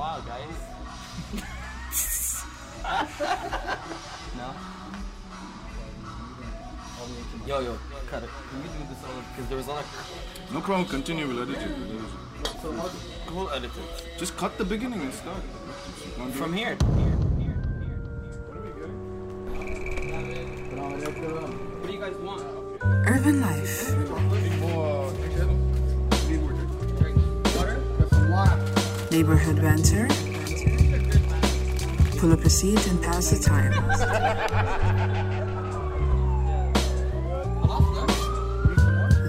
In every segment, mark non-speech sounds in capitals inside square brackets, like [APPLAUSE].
while, guys. no. Yo, yo, cut it. Can we do this all? Because there was a lot of. No problem. Continue. We'll edit it. We'll edit it. We'll edit it. Just cut the beginning and start. Don't do From it. here. What do you guys want? Urban life, neighborhood banter. Pull up a seat and pass the time.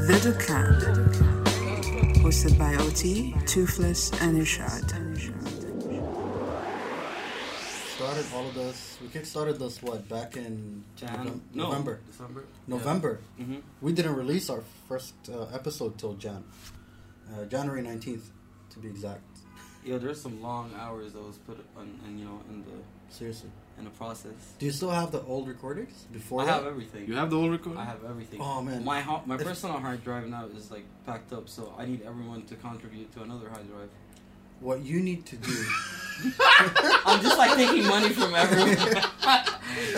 The Dukkan, hosted by OT, Toofless, and Irshad. started all of this. We kickstarted this what back in Jan? Novem- No. November. December. November. hmm We didn't release our first uh, episode till Jan, uh, January nineteenth, to be exact. Yo, there's some long hours that was put on, and you know, in the Seriously. in the process. Do you still have the old recordings before I that? have everything. You have the whole record. I have everything. Oh, man. my ho- my If- personal hard drive now is like packed up, so I need everyone to contribute to another hard drive. What you need to do. [LAUGHS] I'm just like taking money from everyone.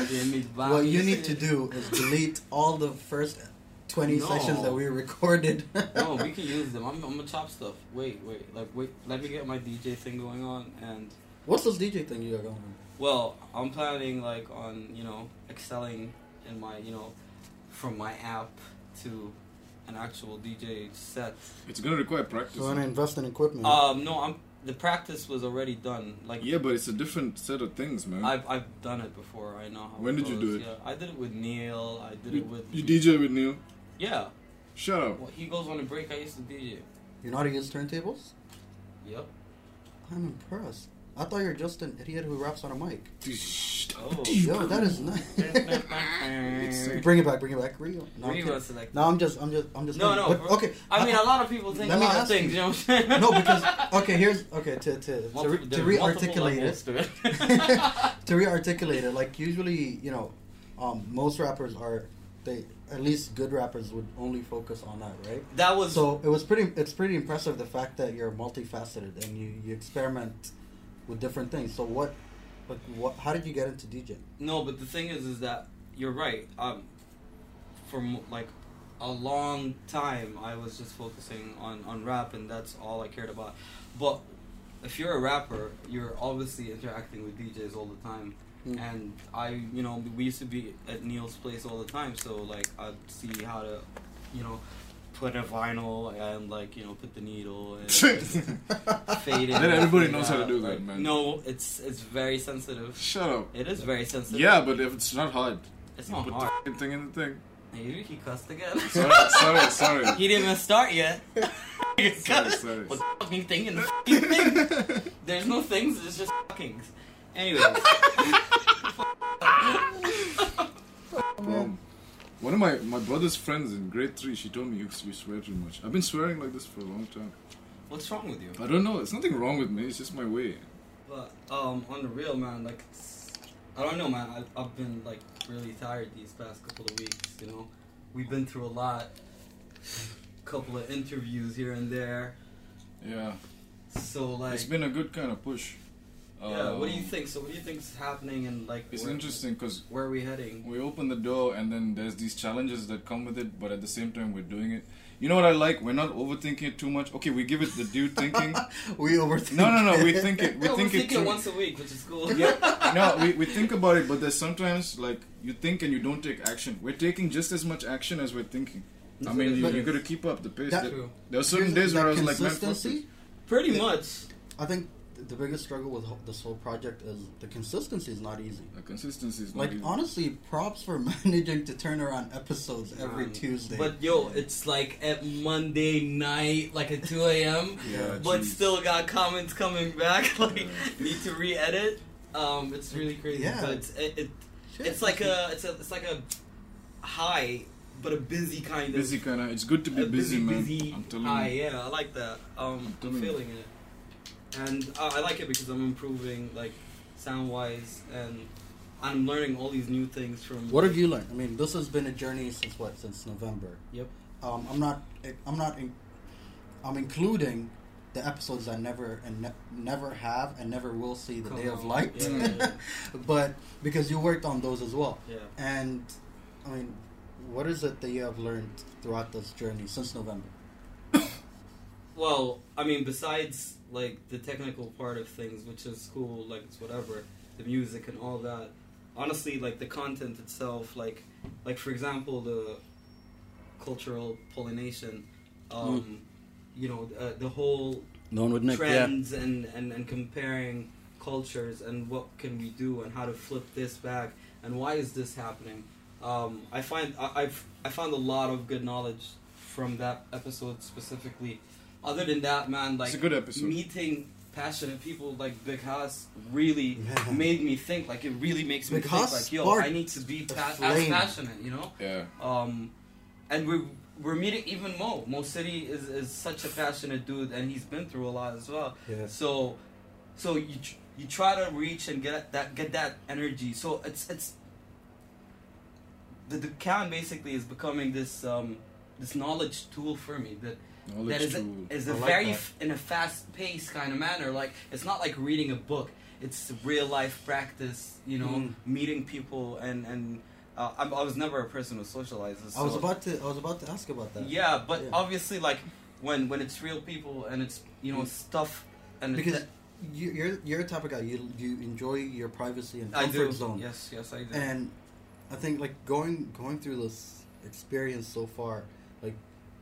Give me back. what you need to do is delete all the first twenty No. sessions that we recorded. [LAUGHS] No, we can use them. I'm, I'm gonna chop stuff. Wait, wait, like wait. Let me get my DJ thing going on, and What's this DJ thing you got going? on? well, I'm planning like on you know excelling in my you know from my app to an actual DJ set. It's gonna require practice. So I want to invest in equipment. Um, no, I'm the practice was already done. Like yeah, but it's a different set of things, man. I've I've done it before. I know how. When it did you do it? Yeah, I did it with Neil. I did you, it with you DJ with Neil. Yeah. Shut up. Well, he goes on a break. I used to DJ. you know how to use turntables? Yep. I'm impressed. I thought you were just an idiot who raps on a mic. Oh. Yo, that is nice. [LAUGHS] [LAUGHS] Bring it back, bring it back, Rio. No, I'm Rio kidding. no, I'm just, I'm just, I'm just. No, kidding. no. But, okay. I mean, a lot of people think Let a me lot of ask things. you. You know what I'm saying? no, because okay, here's okay to to to, Multiple- re- there's to re-articulate it. to it. [LAUGHS] to re-articulate it, like usually, you know, um, most rappers are they at least good rappers would only focus on that, right? that was So it was pretty. It's pretty impressive the fact that you're multifaceted and you you experiment with different things. So what, like what? How did you get into DJing? no, but the thing is, is that you're right. Um, for like a long time, I was just focusing on on rap, and that's all I cared about. But if you're a rapper, you're obviously interacting with DJs all the time. Mm. And I, you know, we used to be at Neil's place all the time, so like I'd see how to, you know, put a vinyl and like you know put the needle and [LAUGHS] fade it. Then everybody fade knows how to do that, man. No, it's it's very sensitive. Shut up. It is very sensitive. Yeah, but if it's not hard, it's not put hard. the f***ing thing in the thing. Hey, he cussed again. [LAUGHS] Sorry, sorry, sorry. he didn't even start yet. [LAUGHS] He Sorry, sorry. What the fucking thing in the fucking thing? There's no things. It's just fuckings. Anyways. [LAUGHS] Um, one of my, my brother's friends in grade three, she told me you, you swear too much. I've been swearing like this for a long time. What's wrong with you? I don't know. It's nothing wrong with me. It's just my way. But um, on the real man, like it's, I don't know, man. I've, I've been like really tired these past couple of weeks. You know, we've been through a lot. Couple of interviews here and there. Yeah. So like, It's been a good kind of push. Yeah. What do you Um, think? So what do you think is happening and like? It's where, interesting because Where are we heading? we open the door and then there's these challenges that come with it, but at the same time we're doing it. You know what I like? We're not overthinking it too much. Okay, we give it the due [LAUGHS] thinking. we overthink. No, no, no. We think it. We [LAUGHS] no, think we're it thinking once a week, which is cool. Yeah, [LAUGHS] no, we, we think about it, but there's sometimes like you think and you don't take action. We're taking just as much action as we're thinking. I mean, you, is. you got to keep up the pace. That- There- True. there are certain days where I was like, man, consistency. Pretty much. I think th- the biggest struggle with ho- this whole project is the consistency is not easy. The consistency is not Like easy. honestly, props for [LAUGHS] managing to turn around episodes every Man. Tuesday. But yo, it's like at Monday night, like at 2 a.m. [LAUGHS] Yeah, but jeez. still got comments coming back. [LAUGHS] Like need to re-edit. Um, it's really crazy. Yeah. But it's, it, it, Shit. it's like a it's a it's like a high, but a busy kind of busy kind of. It's good to be a busy, man. busy I'm telling high. you. Yeah, I like that. Um, I'm, telling you. feeling it, and uh, I like it because I'm improving like sound wise, and I'm learning all these new things from. what have you learned? I mean, this has been a journey since what? Since November. Yep. Um, I'm not. I'm not. In, I'm including the episodes I never and ne- never have and never will see the Come day of light. Yeah, yeah, yeah. [LAUGHS] but because you worked on those as well, Yeah. and I mean, what is it that you have learned throughout this journey since November? [COUGHS] Well, I mean, besides like the technical part of things, which is cool, like it's whatever, the music and all that. Honestly, like the content itself, like, like for example, the cultural pollination, um, you know, uh, the whole No one would Nick, trends and, and, and comparing cultures and what can we do and how to flip this back and why is this happening. Um, I find I, I've I found a lot of good knowledge from that episode specifically. Other than that, man, like It's a good episode. meeting passionate people like Big Haas really [LAUGHS] Yeah. made me think. Like it really makes me Big think. Haas Like yo, I need to be pa- as passionate. You know. Yeah. Um, and we're we're meeting even Mo. Mo City is, is such a passionate dude, and he's been through a lot as well. Yeah. So, so you you try to reach and get that get that energy. So it's it's the the can basically is becoming this um this knowledge tool for me that Knowledge that is a, is a like very f- in a fast paced kind of manner. Like it's not like reading a book. It's real life practice. You know, Mm. meeting people and and uh, I'm, I was never a person who socializes. I was about to I was about to ask about that. yeah, but Yeah. obviously, like when when it's real people and it's you know Mm. stuff and because you're you're a type of guy you you enjoy your privacy and comfort zone. Yes, yes, I do. And I think like going going through this experience so far, like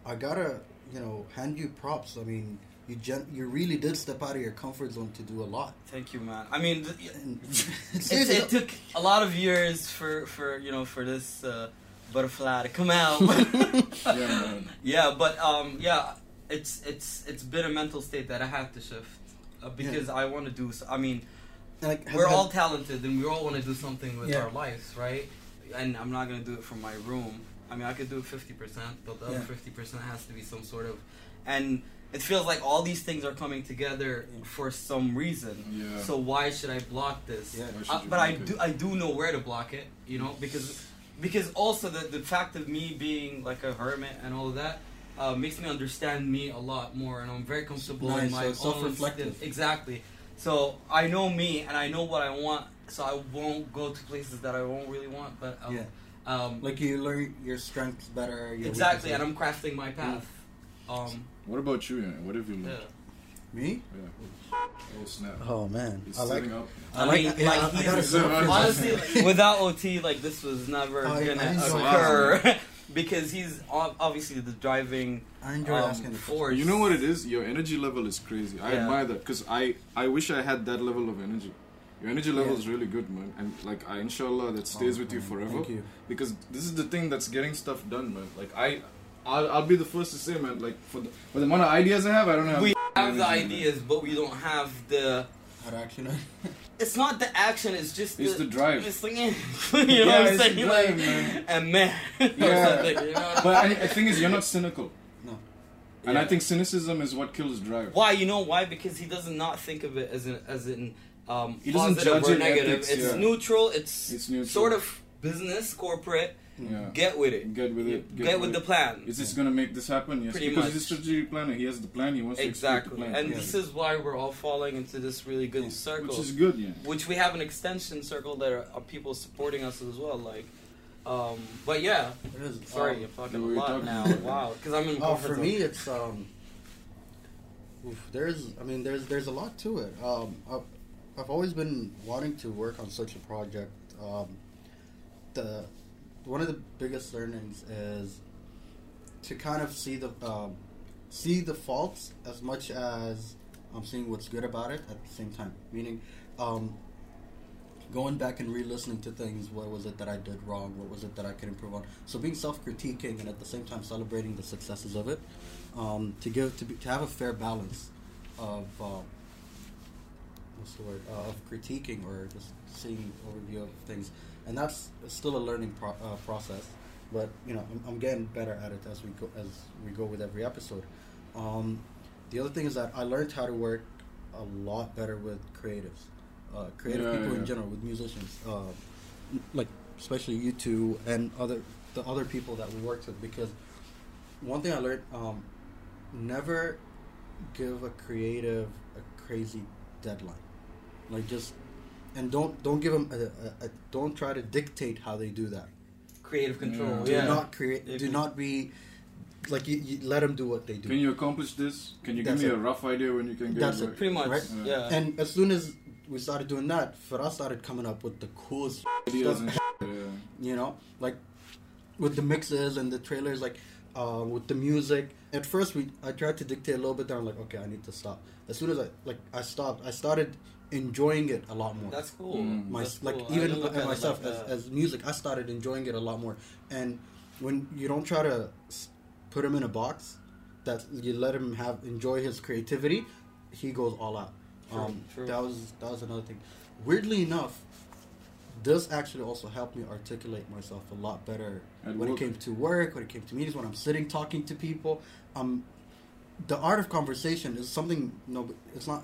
I gotta you know hand you props. I mean, you gen- you really did step out of your comfort zone to do a lot. Thank you, man. I mean, th- [LAUGHS] [LAUGHS] it, it took a lot of years for for you know for this uh, butterfly to come out. [LAUGHS] Yeah, man. yeah, but um, yeah, it's it's it's been a mental state that I have to shift uh, because I want to do. I mean, like, we're all talented and we all want to do something with Yeah. our lives, right? And I'm not gonna do it from my room. I mean, I could do fifty percent, but the other Yeah. fifty percent has to be some sort of, and it feels like all these things are coming together for some reason. Yeah. So why should I block this? Yeah. Why Uh, but I do, it? I do know where to block it. You know, because because also the the fact of me being like a hermit and all of that. Uh, makes me understand me a lot more, and I'm very comfortable in my so own self-reflective. Exactly. So I know me, and I know what I want. So I won't go to places that I won't really want. But um, Yeah. Um, like you learn your strengths better. Your exactly, and. I'm crafting my path. Um, What about you? Ian? What have you yeah. learned? me. Yeah. Oh snap! Oh man, He's I like. up. I like. mean, yeah, like, I, I he's- gotta sit up Honestly, like, [LAUGHS] without OT, like this was never I- I gonna enjoy occur [LAUGHS] because he's obviously the driving I enjoy um, asking the force. You know what it is? Your energy level is crazy. I Yeah. admire that because I I wish I had that level of energy. Your energy level Yeah. is really good, man, and like I inshallah that oh, stays Oh, with you forever. Thank you. Because this is the thing that's getting stuff done, man. Like I, I'll, I'll be the first to say, man. Like for the for the amount of ideas I have, I don't have. We have the energy, man. ideas, but we don't have the. Action. [LAUGHS] It's not the action; it's just It's the drive. It's like, [LAUGHS] you know Yeah, what I'm it's the saying? drive, like, man. and man, [LAUGHS] or Yeah. something, you know? But I, the thing is, you're not cynical, No. and I think cynicism is what kills drive. Why? You know why? Because he does not think of it as an as in um, He doesn't positive judge or it negative. ethics, it's yeah. neutral. It's, It's neutral. sort of business, corporate. Yeah. Get with it. Get with it. Get, with, the plan. Is this gonna make this happen? Yes. Pretty because much. he's a strategic planner. He has the plan. He wants to execute Exactly, the plan. and Yeah. this is why we're all falling into this really good Yeah. circle. which is good, yeah. which we have an extension circle that are, are people supporting us as well. Like, um, but yeah, It is. sorry, Um, I'm talking a lot talking now. wow, because I'm in. Oh, for zone. me, it's um. oof, there's, I mean, there's there's a lot to it. Um, I've, I've always been wanting to work on such a project. Um, the one of the biggest learnings is to kind of see the um, see the faults as much as I'm seeing what's good about it at the same time. Meaning, um, going back and re-listening to things. What was it that I did wrong? What was it that I could improve on? So being self-critiquing and at the same time celebrating the successes of it, um, to give to be, to have a fair balance of um, what's the word uh, of critiquing or just seeing overview of things, and that's still a learning pro- uh, process. But you know, I'm, I'm getting better at it as we go as we go with every episode. Um, the other thing is that I learned how to work a lot better with creatives, uh, creative Yeah, people yeah. in general, with musicians, uh, like especially you two and other the other people that we worked with. Because one thing I learned, um, never give a creative a crazy deadline. Like just and don't don't give them a, a, a don't try to dictate how they do that. Creative control. Yeah. Do Yeah. not create. If do you- not be like you, you let them do what they do. Can you accomplish this? Can you give me it. a rough idea when you can get That's it? it. right? Pretty much. Right? Yeah. And as soon as we started doing that, Farah started coming up with the coolest [LAUGHS] Ideas stuff. and shit, yeah. you know, like with the mixes and the trailers, like uh, with the music. At first, we I tried to dictate a little bit. Then I'm like, okay, I need to stop. As soon as I like I stopped, I started enjoying it a lot more. That's cool. Mm. My, That's like cool. Even didn't look at it myself like as, as music, I started enjoying it a lot more. And when you don't try to put him in a box, that you let him have enjoy his creativity, he goes all out. True, um, true. That was that was another thing. Weirdly enough, this actually also helped me articulate myself a lot better At when work. it came to work, when it came to meetings, when I'm sitting talking to people. Um, the art of conversation is something. No, it's not.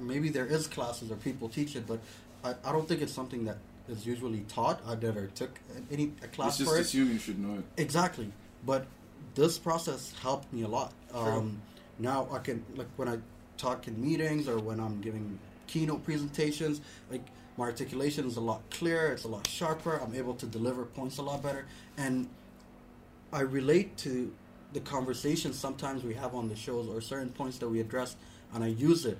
Maybe there is classes or people teach it, but I, I don't think it's something that is usually taught. I never took any a class It's just for it. assume you should know it. Exactly, but this process helped me a lot. Um, now I can like when I talk in meetings or when I'm giving keynote presentations, like my articulation is a lot clearer. It's a lot sharper. I'm able to deliver points a lot better, and I relate to the conversations sometimes we have on the shows or certain points that we address, and I use it.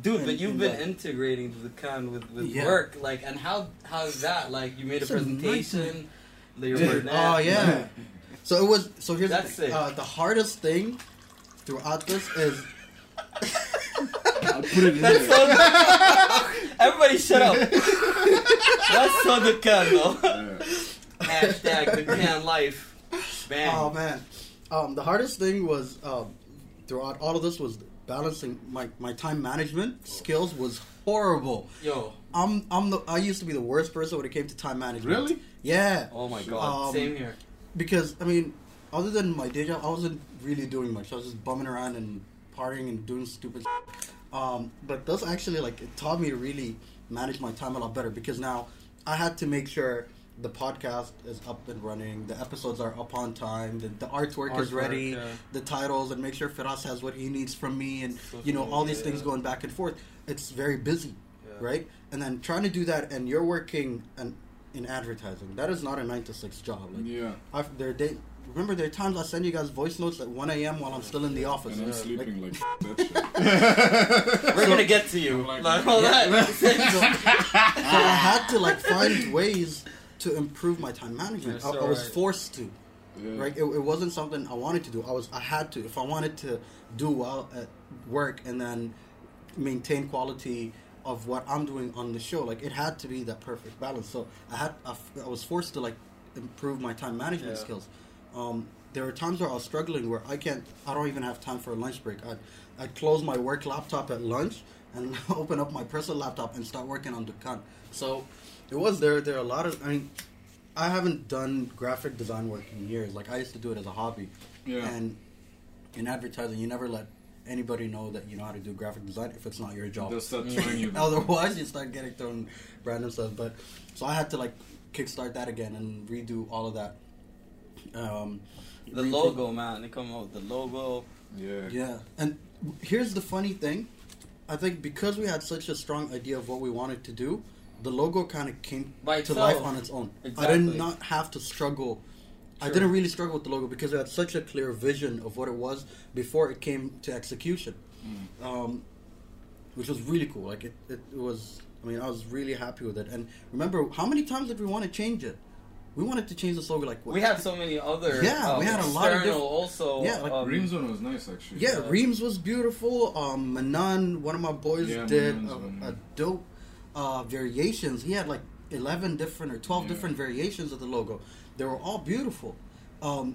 Dude, but you've been that- integrating Dukkan with, with Yeah. work, like, and how how is that? Like, you made a It's a presentation. that you're Dude, oh at. yeah. [LAUGHS] So it was. So here's That's the thing. Uh, the hardest thing throughout this is I'll put it in there. Everybody, shut up. That's so Dukkan though. Hashtag Dukkan life. Bam. Oh man, um, the hardest thing was um, throughout all of this was balancing my, my time management skills was horrible. Yo. I'm I'm the I used to be the worst person when it came to time management. Really? Yeah, Oh my god. Um, Same here. because I mean, other than my day job, I wasn't really doing much. I was just bumming around and partying and doing stupid. Um, but this actually like it taught me to really manage my time a lot better because now I had to make sure the podcast is up and running, the episodes are up on time, the, the artwork, is Artwork, ready, yeah. the titles, and make sure Firas has what he needs from me, and Social you know all these media, things yeah. going back and forth. It's very busy, Yeah. right? And then trying to do that, and you're working and in advertising. That is not a nine to six job. Like, Yeah. I've, there are day, remember there are times I send you guys voice notes at 1 a.m. while I'm still in the office. And I'm Yeah. sleeping like, [LAUGHS] that. [LAUGHS] We're gonna get to you. like- Like, all [LAUGHS] that. so I had to like find ways to improve my time management. I, I was alright. forced to. Yeah. Right? It, it wasn't something I wanted to do. I was I had to. If I wanted to do well at work and then maintain quality of what I'm doing on the show, like it had to be that perfect balance. So I had I was forced to like improve my time management Yeah. skills. Um, there were times where I was struggling where I can't. I don't even have time for a lunch break. I'd I'd close my work laptop at lunch and [LAUGHS] open up my personal laptop and start working on the Dukkan. So it was there. There are a lot of. I mean, I haven't done graphic design work in years. Like I used to do it as a hobby. Yeah. And in advertising, you never let anybody know that you know how to do graphic design if it's not your job. They'll start trying you. [LAUGHS] Otherwise, you start getting thrown random stuff. But so I had to like kickstart that again and redo all of that. Um, The redo- logo, man. They come out with the logo. Yeah. Yeah, and here's the funny thing. I think because we had such a strong idea of what we wanted to do, the logo kind of came By to itself. life on its own. I did not have to struggle. I didn't really struggle with the logo because I had such a clear vision of what it was before it came to execution, Mm. um, which was really cool. Like it, it, it was. I mean, I was really happy with it. And remember, how many times did we want to change it? We wanted to change the logo like what? We had so many other. Yeah, um, we had a lot of external diff- also. Yeah, like um, Reem's one was nice actually. Yeah, Yeah. Reem's was beautiful. Um, Manan, one of my boys, Yeah, did a, a dope uh, variations. He had like eleven different or twelve Yeah. different variations of the logo. They were all beautiful. Um,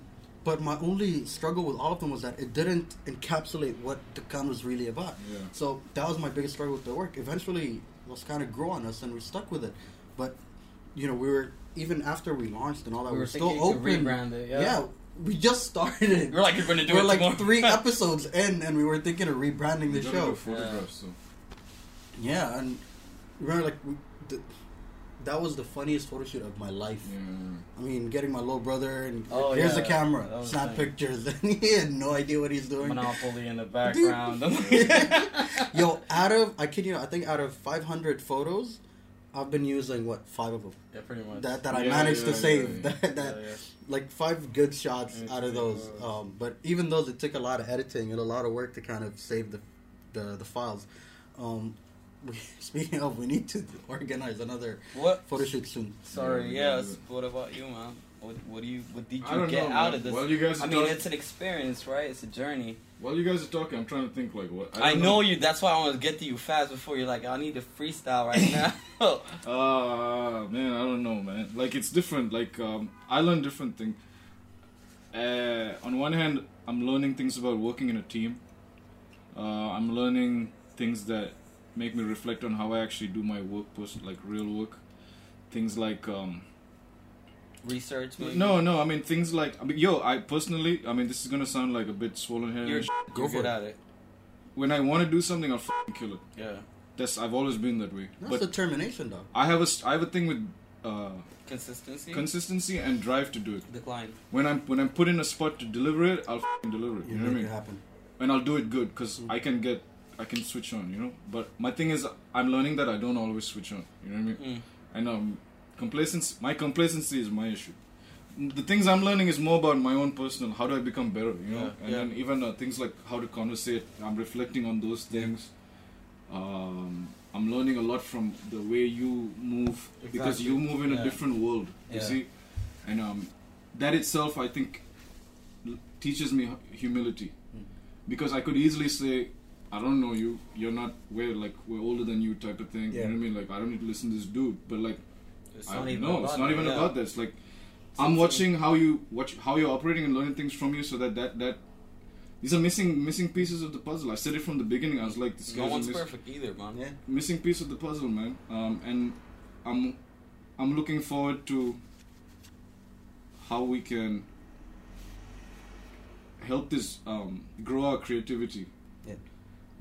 but my only struggle with all of them was that it didn't encapsulate what the gun was really about. Yeah. So that was my biggest struggle with the work. Eventually, it was kind of grow on us, and we stuck with it. But you know, we were even after we launched and all that, We we were are still open. rebrand it, yeah. we just started. We're like, you're gonna do we're it like tomorrow. three [LAUGHS] episodes in, and we were thinking of rebranding the show. do photographs. So. Yeah, and remember, like we, the, that was the funniest photo shoot of my life. Yeah. I mean, getting my little brother and Oh, here's yeah, the camera, snap nice. pictures, [LAUGHS] and he had no idea what he's doing. Monopoly in the background. [LAUGHS] [LAUGHS] Yo, out of I kid you, I think out of 500 photos, I've been using what five of them yeah, pretty much. that that I managed yeah, to yeah, save. yeah. That, that Yeah, yeah. like five good shots out of those. Um, but even those, it took a lot of editing and a lot of work to kind of save the the, the files. Um, we, [LAUGHS] speaking of, we need to organize another What? photo shoot soon. Sorry, Yeah, yes. What about you, man? What, what do you? What did you get know, out man. of this? While you guys I mean, talk- it's an experience, right? It's a journey. While you guys are talking, I'm trying to think like what. I, don't know you. That's why I want to get to you fast before you're like, I need to freestyle right [LAUGHS] now. [LAUGHS] Ah man, I don't know, man. Like it's different. Like um, I learn different things. Uh, on one hand, I'm learning things about working in a team. Uh, I'm learning things that make me reflect on how I actually do my work, post like real work. Things like um, Research. Maybe? no, no. I mean things like I mean, yo. I personally, I mean, this is gonna sound like a bit swollen head. You're, Go you're for good it. at it. When I want to do something, I'll f***ing kill it. Yeah. That's I've always been that way. That's but determination, though. I have a st- I have a thing with uh, Consistency. consistency and drive to do it. Decline. when I'm when I'm put in a spot to deliver it, I'll f***ing deliver it. You You know what I mean? happen. And I'll do it good because I can get I can switch on. You know. But my thing is, I'm learning that I don't always switch on. You know what I mean? Mm. And um, complacency. My complacency is my issue. The things I'm learning is more about my own personal. How do I become better? You know. Yeah, and yeah. then even uh, things like how to conversate. I'm reflecting on those things. Um, I'm learning a lot from the way you move because you move in Yeah. a different world. You see, and um, that itself, I think, l- teaches me humility Hmm. because I could easily say, I don't know you. You're not we're like we're older than you type of thing. You know what I mean? Like I don't need to listen to this dude. But like It's I not even no, it's not even yeah. about that. It's like It's I'm watching how you watch how you're operating and learning things from you, so that that that these are missing missing pieces of the puzzle. I said it from the beginning. I was like, this No guy's a one's miss- perfect either, man. Yeah. missing piece of the puzzle, man. Um, and I'm I'm looking forward to how we can help this um, grow our creativity.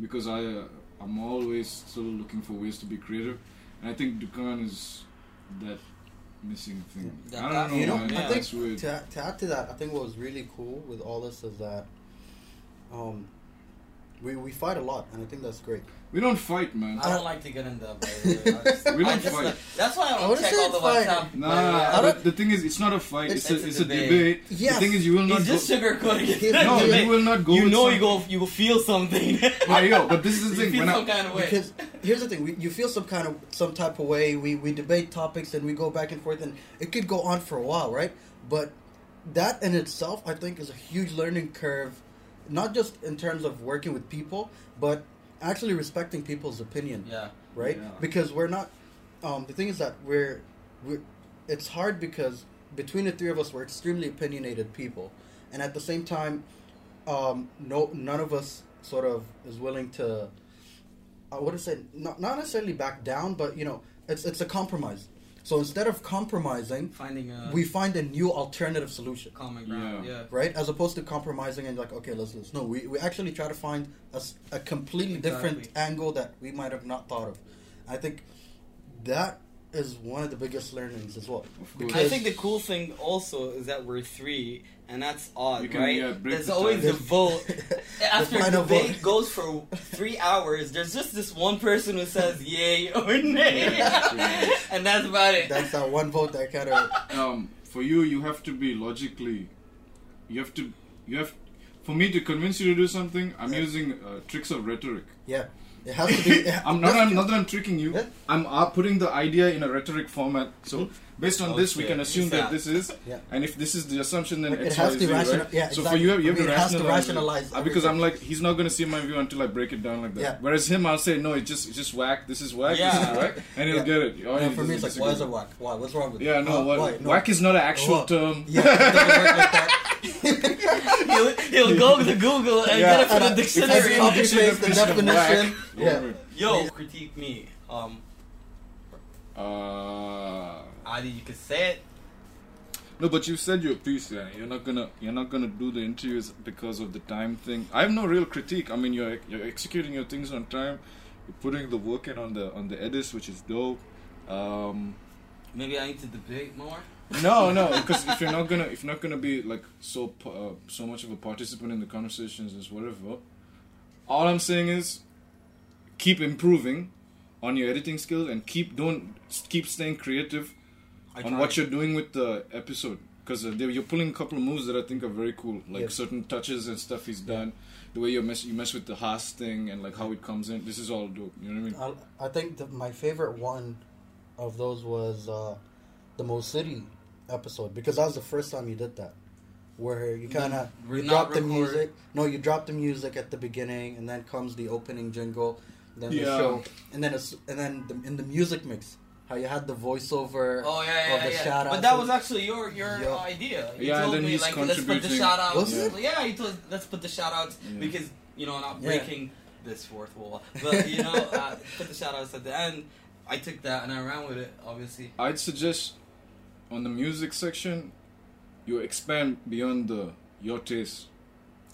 Yeah. Because I uh, I'm always still looking for ways to be creative, and I think Dukkan is that missing thing. Yeah. I don't know, You know, man. I think weird. to, to add to that, I think what was really cool with all this is that um, we we fight a lot, and I think that's great. We don't fight, man. I don't like to get into that. By the [LAUGHS] way. Just- We don't fight. like- that's why I I don't wouldn't check all the fight. WhatsApp. by the. Nah, but don't- the thing is, it's not a fight. It's, It's- a, it's it's a a debate. debate. Yes. The thing is, you will not He's go. just sugarcoating it. [LAUGHS] No, It's you will not go You know you go. You will feel something. [LAUGHS] I know, but this is the you thing. feel When I, kind of way. Because here's the thing: we, you feel some kind of some type of way. We we debate topics and we go back and forth, and it could go on for a while, right? But that in itself, I think, is a huge learning curve, not just in terms of working with people, but actually respecting people's opinion. yeah. right? Yeah. Because we're not. Um, the thing is that we're, we're. It's hard because between the three of us, we're extremely opinionated people, and at the same time, um, no, none of us sort of is willing to. I would say not not necessarily back down, but you know, it's it's a compromise. So instead of compromising, Finding a we find a new alternative solution common ground. Yeah. Yeah. right? As opposed to compromising and like, okay, let's, let's no, we, we actually try to find a, a completely different angle that we might have not thought of. I think that is one of the biggest learnings as well. I think the cool thing also is that we're three, and that's odd, You can, right? yeah, break There's the always tie. a vote. [LAUGHS] After The debate vote. goes for three hours, there's just this one person who says yay or nay, Yeah. [LAUGHS] and that's about it. That's that one vote that kind of [LAUGHS] um, for you, you have to be logically. You have to. You have. For me to convince you to do something, I'm Yeah. using uh, tricks of rhetoric. yeah. It has to be. I'm not. I'm not that I'm tricking you. Yeah. I'm uh, putting the idea in a rhetoric format. So based on Oh, this, we can assume that Yeah. this is. Yeah. And if this is the assumption, then Like, it has to Z, rational- right? yeah, So for you, you have I mean, to it to rationalize. rationalize Uh, because I'm like, he's not going to see my view until I break it down like that. Yeah. Whereas him, I'll say, no, it's just, it's just whack. This is whack. This is whack, and he'll Yeah. get it. Oh, Yeah, for me, it's like, why is it whack? Why? What's wrong with it? Yeah, no, Huh? what, Why? No. whack is not an actual What? term. Yeah, it doesn't work like that. [LAUGHS] he'll, he'll go to Google and Yeah. get it from the dictionary. copy Dictionary paste the definition definition, yeah. Yo, critique me. Um, Uh, either you could say it. no, but you said your piece. Yeah, you're not gonna you're not gonna do the interviews because of the time thing. I have no real critique. I mean, you're you're executing your things on time. You're putting the work in on the on the edits, which is dope. Um, Maybe I need to debate more. No, no, [LAUGHS] because if you're not gonna if you're not gonna be like so uh, so much of a participant in the conversations as whatever, all I'm saying is keep improving on your editing skills and keep don't keep staying creative I on what you're doing with the episode because uh, you're pulling a couple of moves that I think are very cool, like Yeah. certain touches and stuff he's done. The way you mess you mess with the Haas thing and like how it comes in. This is all dope. You know what I mean? I, I think the, my favorite one of those was uh, the Mo City episode because that was the first time you did that, where you kind of you not drop the music. No, you drop the music at the beginning, and then comes the opening jingle, then the show, and then it's, and then the, in the music mix, how you had the voiceover. Oh yeah, of the yeah. shout But that was actually your your Yeah. idea. You Yeah, and told then me he's like let's put the contributing. shout outs. Was it? Yeah, you told let's put the shout outs Yeah. because you know not Yeah. breaking this fourth wall, but you know [LAUGHS] uh, put the shout outs at the end. I took that and I ran with it. Obviously, I'd suggest on the music section, you expand beyond the your taste.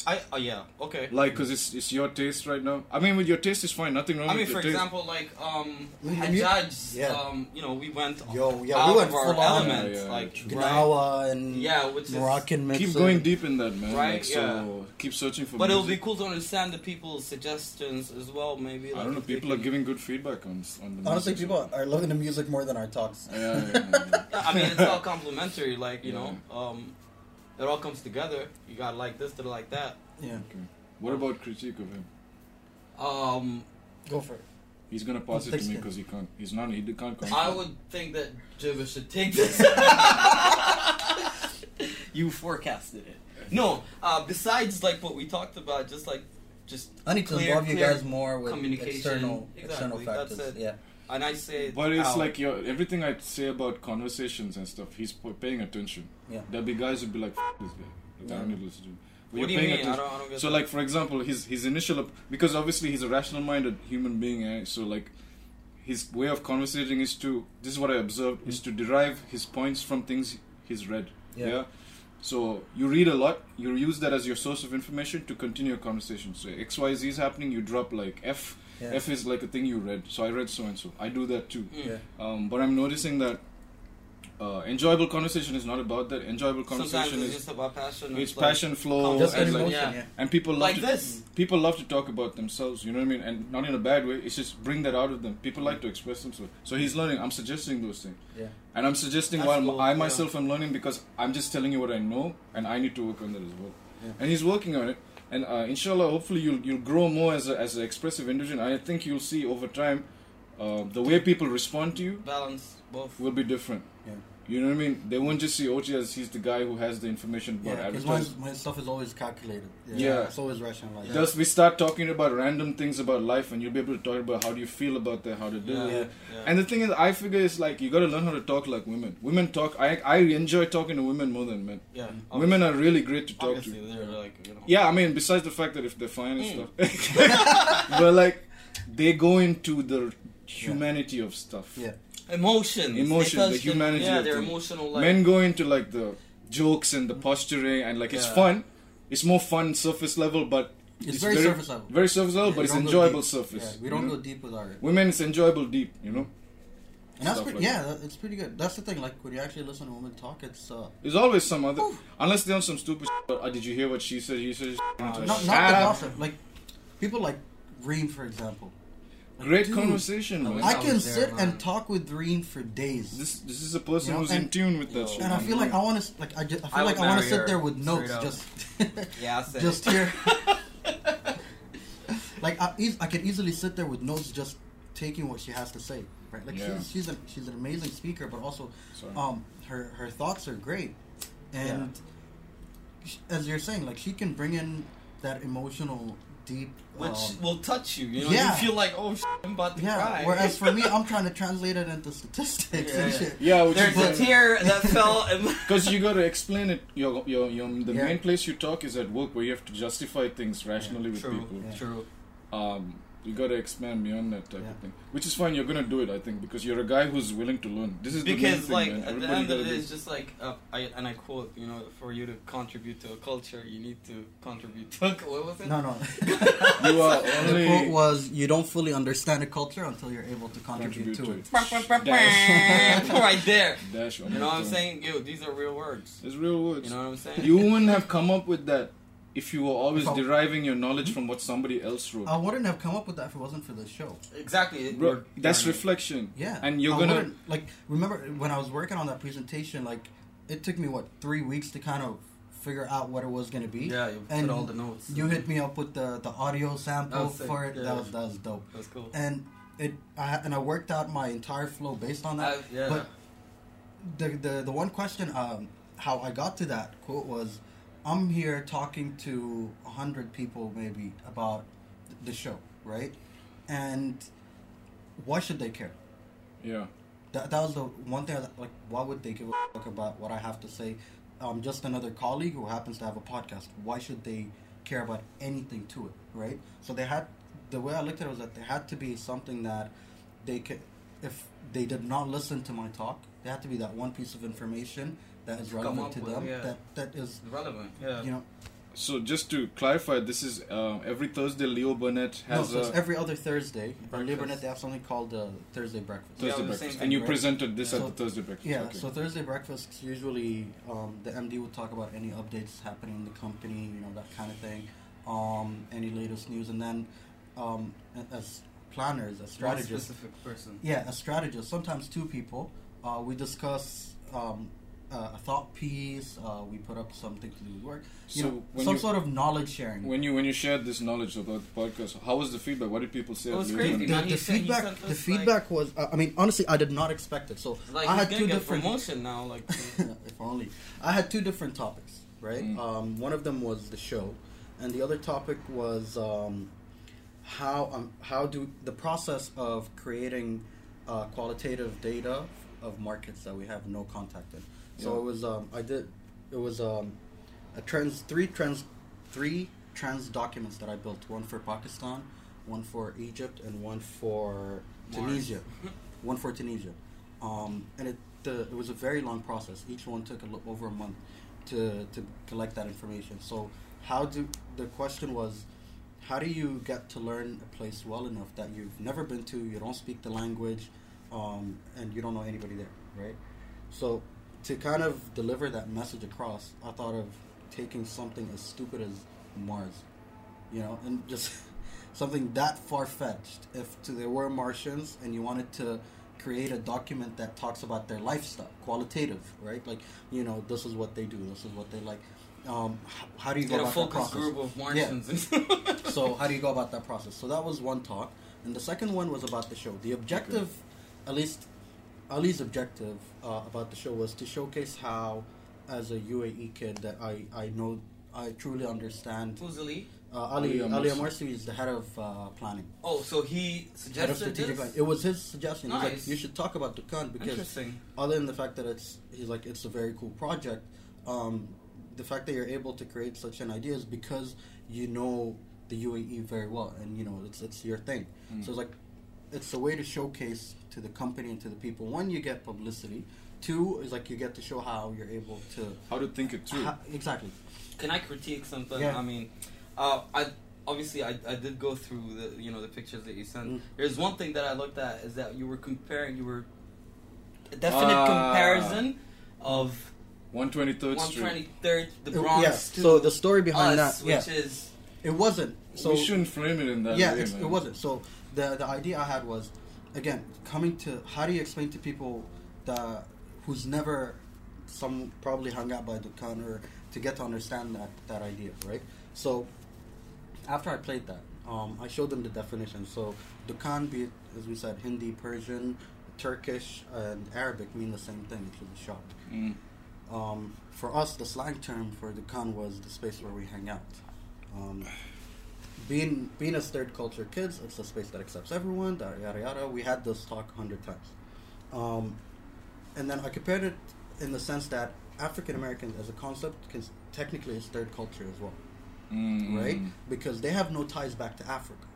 I oh yeah okay. Like, cause it's it's your taste right now. I mean, with your taste is fine. Nothing wrong I mean, with for your taste. example, like um, I mean, the mu- Hajjaj, yeah. um, you know, we went Yo, yeah, out we went of our full on. element, Yeah, yeah, like true. right? Gnawa and Yeah, which is- Moroccan mixes. keep going deep in that, man. Right, Like, so yeah. keep searching for. But it'll be music. cool to understand the people's suggestions as well. Maybe I like, don't know. if they People are can- giving good feedback on on the. Honestly, music people are loving the music more than our talks. Yeah, yeah, yeah, yeah. [LAUGHS] I mean, it's all complimentary. Like you Yeah. know, um, it all comes together. You got like this, to like that. Yeah, Okay. What about critique of him? Um, go for it. He's gonna pass it to me because he can't. He's not. He can't come. I would think that Jibba should take this. [LAUGHS] [LAUGHS] you forecasted it. No, uh, besides like what we talked about, just like just I need to Clear- involve you guys more with external Exactly, external that's factors. it. Yeah, and I say, But it's out. like your everything I say about conversations and stuff. He's p- paying attention. yeah. There'll be guys who'd be like, F- "This guy." Like, I don't Yeah. need to listen to him. But what do you you're paying mean? I attention- don't, I don't get So, that. like for example, his his initial ap- because obviously he's a rational-minded human being, eh? so like his way of conversating is to this is what I observed is to derive his points from things he's read. Yeah. Yeah. So you read a lot, you use that as your source of information to continue a conversation. So X Y Z is happening, you drop like F. Yeah. F is like a thing you read. So I read so and so. I do that too. Mm. Yeah. Um, but I'm noticing that uh, enjoyable conversation is not about that. Enjoyable conversation it's is just about passion. it's like- passion flow Just and an like yeah. Yeah. and people love Like to, this. People love to talk about themselves. You know what I mean? And not in a bad way. It's just bring that out of them. People like to express themselves. So he's learning. I'm suggesting those things. Yeah. And I'm suggesting That's while cool, I yeah. myself am learning because I'm just telling you what I know and I need to work on that as well. Yeah. And he's working on it. And uh, inshallah, hopefully you'll you'll grow more as a, as an expressive individual. I think you'll see over time uh, the way people respond to you balance both. will be different. Yeah. You know what I mean? They won't just see Ochi as he's the guy who has the information about Yeah, because advertising. my, my stuff is always calculated. Yeah. it's always rationalized. Thus, we start talking about random things about life, and you'll be able to talk about how do you feel about that, how to do Yeah. it. Yeah. Yeah. And the thing is, I figure it's like you got to learn how to talk like women. Women talk. I I enjoy talking to women more than men. yeah. Women are really great to talk obviously to. they're like you know. Yeah, I mean, besides the fact that if they're fine and Mm. stuff, [LAUGHS] but like they go into the humanity of stuff. Yeah. Emotions. They Emotions, the humanity Yeah, of they're things. emotional. Like Men go into like the jokes and the posturing, and like it's Yeah. fun. It's more fun surface level, but It's, very, surface level. Very surface level, Yeah, but we it's don't go enjoyable deep. surface. Yeah, we you don't know? go deep with our. Women, it's enjoyable deep, you know. And that's Stuff pretty, like yeah, that, it's pretty good. That's the thing. Like when you actually listen to women talk, it's uh, There's always some other, unless they're on some stupid. Shit, but, uh, did you hear what she said? He said. Uh, not, not the gossip. Like people like Reem, for example. Like, Great dude, conversation, I man. I I can was there, sit man. and talk with Reem for days. This this is a person You know, who's in tune with that Yo. shit. and I feel like I want to, like I, just, I feel I like I want to sit there with notes, just [LAUGHS] yeah, I said just here. [LAUGHS] [LAUGHS] like I, eas- I could easily sit there with notes, just taking what she has to say. Right? Like Yeah. she's she's, a, she's an amazing speaker, but also Sorry. um her her thoughts are great, and sh as you're saying, like she can bring in that emotional, deep. which um, will touch you. You know, yeah. you feel like oh, shit, I'm about to yeah. cry. Whereas for me, I'm [LAUGHS] trying to translate it into statistics Yeah, and yeah. shit. yeah, which there's a tear that fell. Because [LAUGHS] you got to explain it. Your your your the Yeah. main place you talk is at work, where you have to justify things rationally with true, people. Yeah. true. Um, You gotta expand beyond that type Yeah. of thing, which is fine. You're gonna do it, I think, because you're a guy who's willing to learn. This is the main because thing, like man. at the end of gotta it, do it's just like uh, I and I quote, you know, for you to contribute to a culture, you need to contribute to a, what was it? No, no. [LAUGHS] You are the quote was, "You don't fully understand a culture until you're able to contribute, contribute to, to it." it. Dash, [LAUGHS] right there. dash. You know what I'm saying? Yo, these are real words. It's real words. You know what I'm saying? You wouldn't have come up with that if you were always I- deriving your knowledge from what somebody else wrote. I wouldn't have come up with that if it wasn't for this show. exactly. Bro, that's we're- reflection. Yeah, And you're I gonna like remember when I was working on that presentation. Like it took me what three weeks to kind of figure out what it was going to be. Yeah, you And put all the notes. You hit me up with the the audio sample for it. yeah. That was that was dope. That's cool. And it I, and I worked out my entire flow based on that. Uh, yeah. But the the the one question um, how I got to that quote was, I'm here talking to a hundred people maybe about the show, right? And why should they care? Yeah. That, that was the one thing. I like, why would they give a fuck about what I have to say? I'm um, just another colleague who happens to have a podcast. Why should they care about anything to it, right? So they had the way I looked at it was that there had to be something that they could, if they did not listen to my talk, there had to be that one piece of information that is relevant up to with, them. yeah. That that is, relevant. Yeah. you know, So just to clarify, this is uh, every Thursday. Leo Burnett no, has so it's a every other Thursday. On Breakfast. Leo Burnett, they have something called uh, Thursday breakfast. Yeah, Thursday the breakfast, thing, and you right? presented this Yeah. at So- the Thursday breakfast. Yeah, okay. so Thursday breakfast usually um, the MD will talk about any updates happening in the company, you know that kind of thing, um, any latest news, and then um, as planners, as One strategists, specific person. yeah, as strategists, sometimes two people, uh, we discuss um, uh, a thought piece. Uh, we put up something to do with work, you So know, some you- sort of knowledge sharing. when you when you shared this knowledge about the podcast, how was the feedback? What did people say? It was crazy, the, the He said- he feedback, the us, like- feedback was. Uh, I mean, honestly, I did not expect it. So Like I had two get different. promotion now. Like [LAUGHS] if only. I had two different topics, right? Mm. Um, one of them was the show, and the other topic was um, how um, how do the process of creating uh, qualitative data of markets that we have no contact in. So Yeah. it was um, I did it was um, a trans three trans three trans documents that I built. One for Pakistan, one for Egypt, and one for Tunisia. [LAUGHS] one for Tunisia, um, and it the, it was a very long process. Each one took a li- over a month to to collect that information. So how do the question was, how do you get to learn a place well enough that you've never been to, you don't speak the language, um, and you don't know anybody there, right? So to kind of deliver that message across, I thought of taking something as stupid as Mars, you know, and just [LAUGHS] something that far fetched. If to, there were Martians and you wanted to create a document that talks about their lifestyle, qualitative, right? Like, you know, this is what they do, this is what they like. Um, how do you get go a about that process? group of Martians. Yeah. [LAUGHS] so how do you go about that process? So that was one talk, and the second one was about the show. The objective, at least, Ali's objective uh, about the show was to showcase how, as a UAE kid, that I I know I truly understand. Who's Ali? Uh, Ali Ali Ali Amarsi. Amarsi is the head of uh, planning, Oh, so he suggested this. planning. It was his suggestion. He's like, Nice. you should talk about Dukkan because other than the fact that it's he's like it's a very cool project um, the fact that you're able to create such an idea is because you know the UAE very well and you know it's it's your thing Mm. so it's like it's a way to showcase to the company and to the people one you get publicity two is like you get to show how you're able to How to think it through? ha- exactly Can I critique something? Yeah. I mean, uh, I obviously I, I did go through the you know the pictures that you sent. Mm. There's one thing that I looked at is that you were comparing you were a definite Ah. comparison of 123rd Street. 123rd the Uh, Bronx yeah so the story behind us, that yeah which is it wasn't so we shouldn't frame it in that yeah, way, it's, it wasn't. So the the idea I had was, again, coming to how do you explain to people that who's never some probably hung out by Dukkan or to get to understand that that idea, right? So after I played that, um, I showed them the definition. So Dukkan, be it as we said, Hindi, Persian, Turkish, and Arabic mean the same thing, which is a shop. Mm. Um, for us, the slang term for Dukkan was the space where we hang out. Um, being being as third culture kids, it's a space that accepts everyone. Yada yada yada. We had this talk a hundred times, um, and then I compared it in the sense that African Americans as a concept can technically is third culture as well, Mm. right? Because they have no ties back to Africa,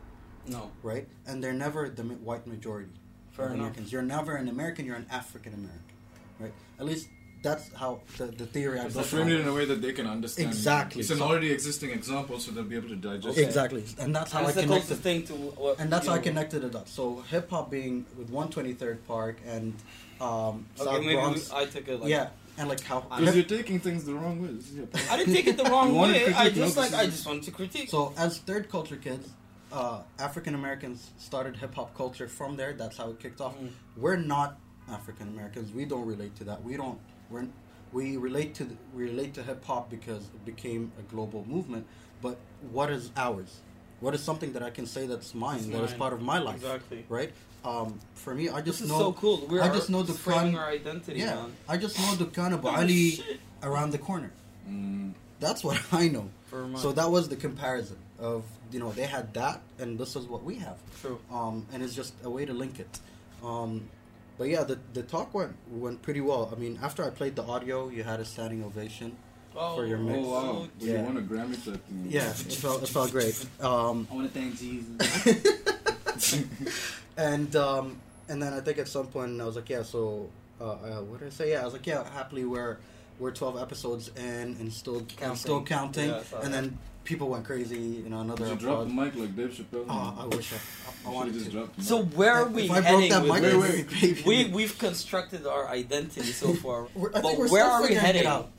No. right? And they're never the white majority Fair of enough. Americans. You're never an American. You're an African American, right? At least that's how the, the theory I It's built framed it in a way that they can understand. Exactly. It's an already existing example, so they'll be able to digest Okay. it. Exactly, and that's how And I it's the connected. closest thing to what. and that's you how I connected it up. So hip hop being with 123rd Park and um, Okay, South maybe Bronx, we, I took it like. yeah, and like how Because you're taking things the wrong way. This is your. [LAUGHS] I didn't take it the wrong way. I just like I just wanted to critique. So as third culture kids, uh, African Americans started hip hop culture from there. That's how it kicked off. Mm. We're not African Americans. We don't relate to that. We don't. We're we relate to the, we relate to hip hop because it became a global movement. But what is ours? What is something that I can say that's mine? It's that is mine. part of my life. Exactly. Right. Um, for me, I just This is know. so cool. We're I just know the framing fun- our identity. Yeah, man. I just know the kind of [LAUGHS] Oh, Ali shit. around the corner. Mm. That's what [LAUGHS] I know. So that was the comparison of you know they had that and this is what we have. True. Um, and it's just a way to link it. Um, but yeah, the the talk went went pretty well. I mean, after I played the audio, you had a standing ovation. Oh, For your mix. Oh wow! Well, Yeah. You won a Grammy for that thing. Yeah, it felt it felt great. Um, I want to thank Jesus. [LAUGHS] [LAUGHS] and um, and then I think at some point I was like, yeah. So uh, uh, what did I say? Yeah, I was like, yeah. Happily, we're we're twelve episodes in and still and Counting. still counting. Yeah, and that. then people went crazy. You know, another Did you drop the mic like Dave Chappelle? Oh, I wish I, I, I wanted should've to. dropped the So mic. where are If we I broke heading that with mic, this? wait, wait, wait. We we've constructed our identity so [LAUGHS] far, We're- but we're where are we figuring it heading? out.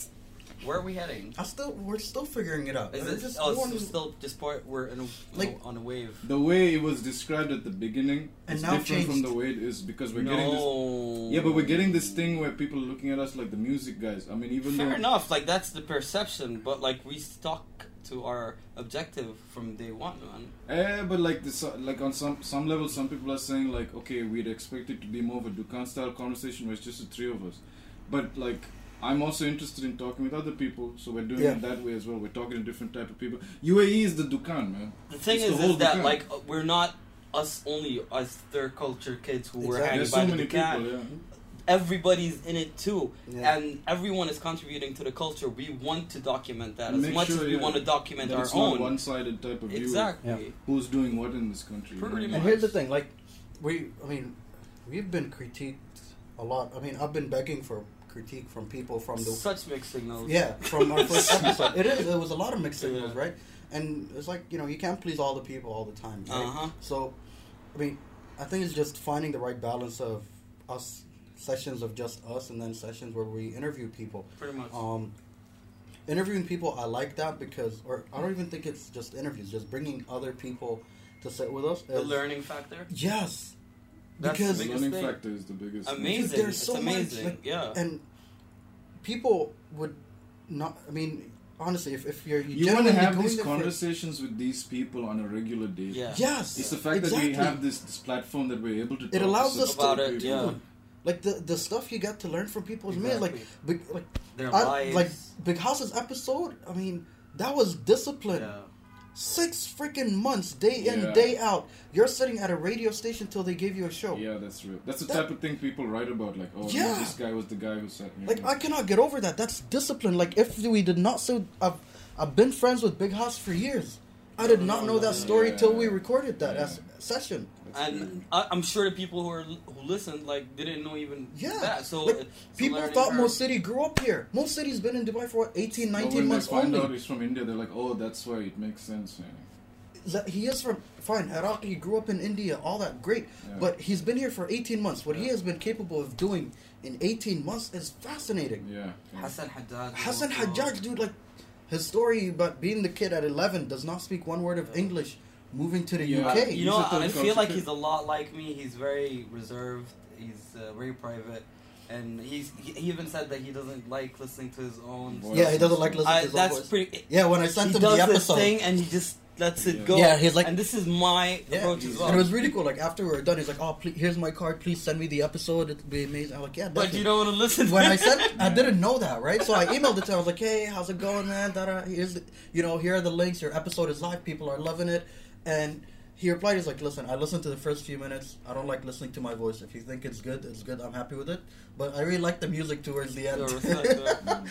Where are we heading? I still, we're still figuring it out. Is We're it just oh, going- so still just part we're in a, Like- on a wave? The way it was described at the beginning And is now different from the way it is because we're getting this. no. Yeah, but we're getting this thing where people are looking at us like the music guys. I mean, even Fair though enough. Like that's the perception, but like we stuck to our objective from day one, man. Eh, but like this, like on some some level, some people are saying like, okay, we'd expect it to be more of a Dukkan style conversation where it's just the three of us. But like, I'm also interested in talking with other people, so we're doing Yeah. it that way as well. We're talking to different type of people. UAE is the Dukkan, man. The thing It's is, whole is that Dukkan. like we're not us only as third culture kids who were hanging There's by so the many Dukkan. people, yeah. Everybody's in it too, Yeah. and everyone is contributing to the culture. We want to document that And as make much sure, as we yeah, want to document our it's not own. one-sided type of view. of Exactly. Who's doing what in this country? Pretty you much. And here's the thing, like, we, I mean, we've been critiqued a lot. I mean, I've been begging for critique from people from the Such mixed signals. yeah from our first [LAUGHS] episode. It is. It was a lot of mixed signals, Yeah. right? And it's like you know you can't please all the people all the time, right? Uh-huh. So, I mean, I think it's just finding the right balance of us sessions of just us and then sessions where we interview people. Pretty much. Um, interviewing people, I like that because, or I don't even think it's just interviews, just bringing other people to sit with us. the learning factor. Yes, That's because the The learning thing. factor is the biggest. thing. Amazing. Dude, there's it's so much, amazing. like, yeah. and people would not. I mean, honestly, if, if you're You want to have these conversations with these people on a regular day. Yeah. Yes, It's the fact exactly. that we have this, this platform that we're able to. Talk It allows us to, About it, yeah. Like the the stuff you got to learn from people is amazing. Like big, like Their I, lives. like Big House's episode. I mean, that was discipline. yeah. Six freaking months, day in, Yeah. day out. You're sitting at a radio station till they give you a show. Yeah, that's real. That's the That- type of thing people write about. Like, oh, Yeah. this guy was the guy who said. You Like know. I cannot get over that. That's discipline. Like if we did not so, I've I've been friends with Big House for years. I did not know that story Yeah. till we recorded that Yeah. as session. And I, I'm sure the people who are who listened like didn't know even Yeah. that. So Like, people thought curve. Mo City grew up here. Mo City's been in Dubai for what, 18, But 19 when months they find only. out he's from India, they're like, oh, that's why it makes sense. Yeah. he is from fine Iraqi, he grew up in India, all that great, Yeah. but he's been here for 18 months. What he has been capable of doing in 18 months is fascinating. Yeah. yeah. Hassan Haddad. Hassan also. Hajjaj, dude, like his story about being the kid at 11 does not speak one word of English, moving to the Yeah. UK. You know, He's I feel like he's a lot like me. He's very reserved. He's uh, very private, and he's he, he even said that he doesn't like listening to his own. Voice. yeah, he doesn't like listening I, to his own that's voice. pretty. yeah, when I sent he him does the this episode, thing and he just lets it go. Yeah, he's like- and this is my Yeah, approach as well. and it was really cool. Like after we were done, he's like, "Oh, please, here's my card. Please send me the episode. It'd be amazing." I'm like, "Yeah, but definitely." you don't want to listen. when I it. said I didn't know that, right? So I emailed it to him. I was like, "Hey, how's it going, man? Da-da. Here's the, you know, here are the links. Your episode is live. People are loving it." And he replied, "He's like, listen, I listened to the first few minutes. I don't like listening to my voice. If you think it's good, it's good. I'm happy with it. But I really like the music towards the end." [LAUGHS]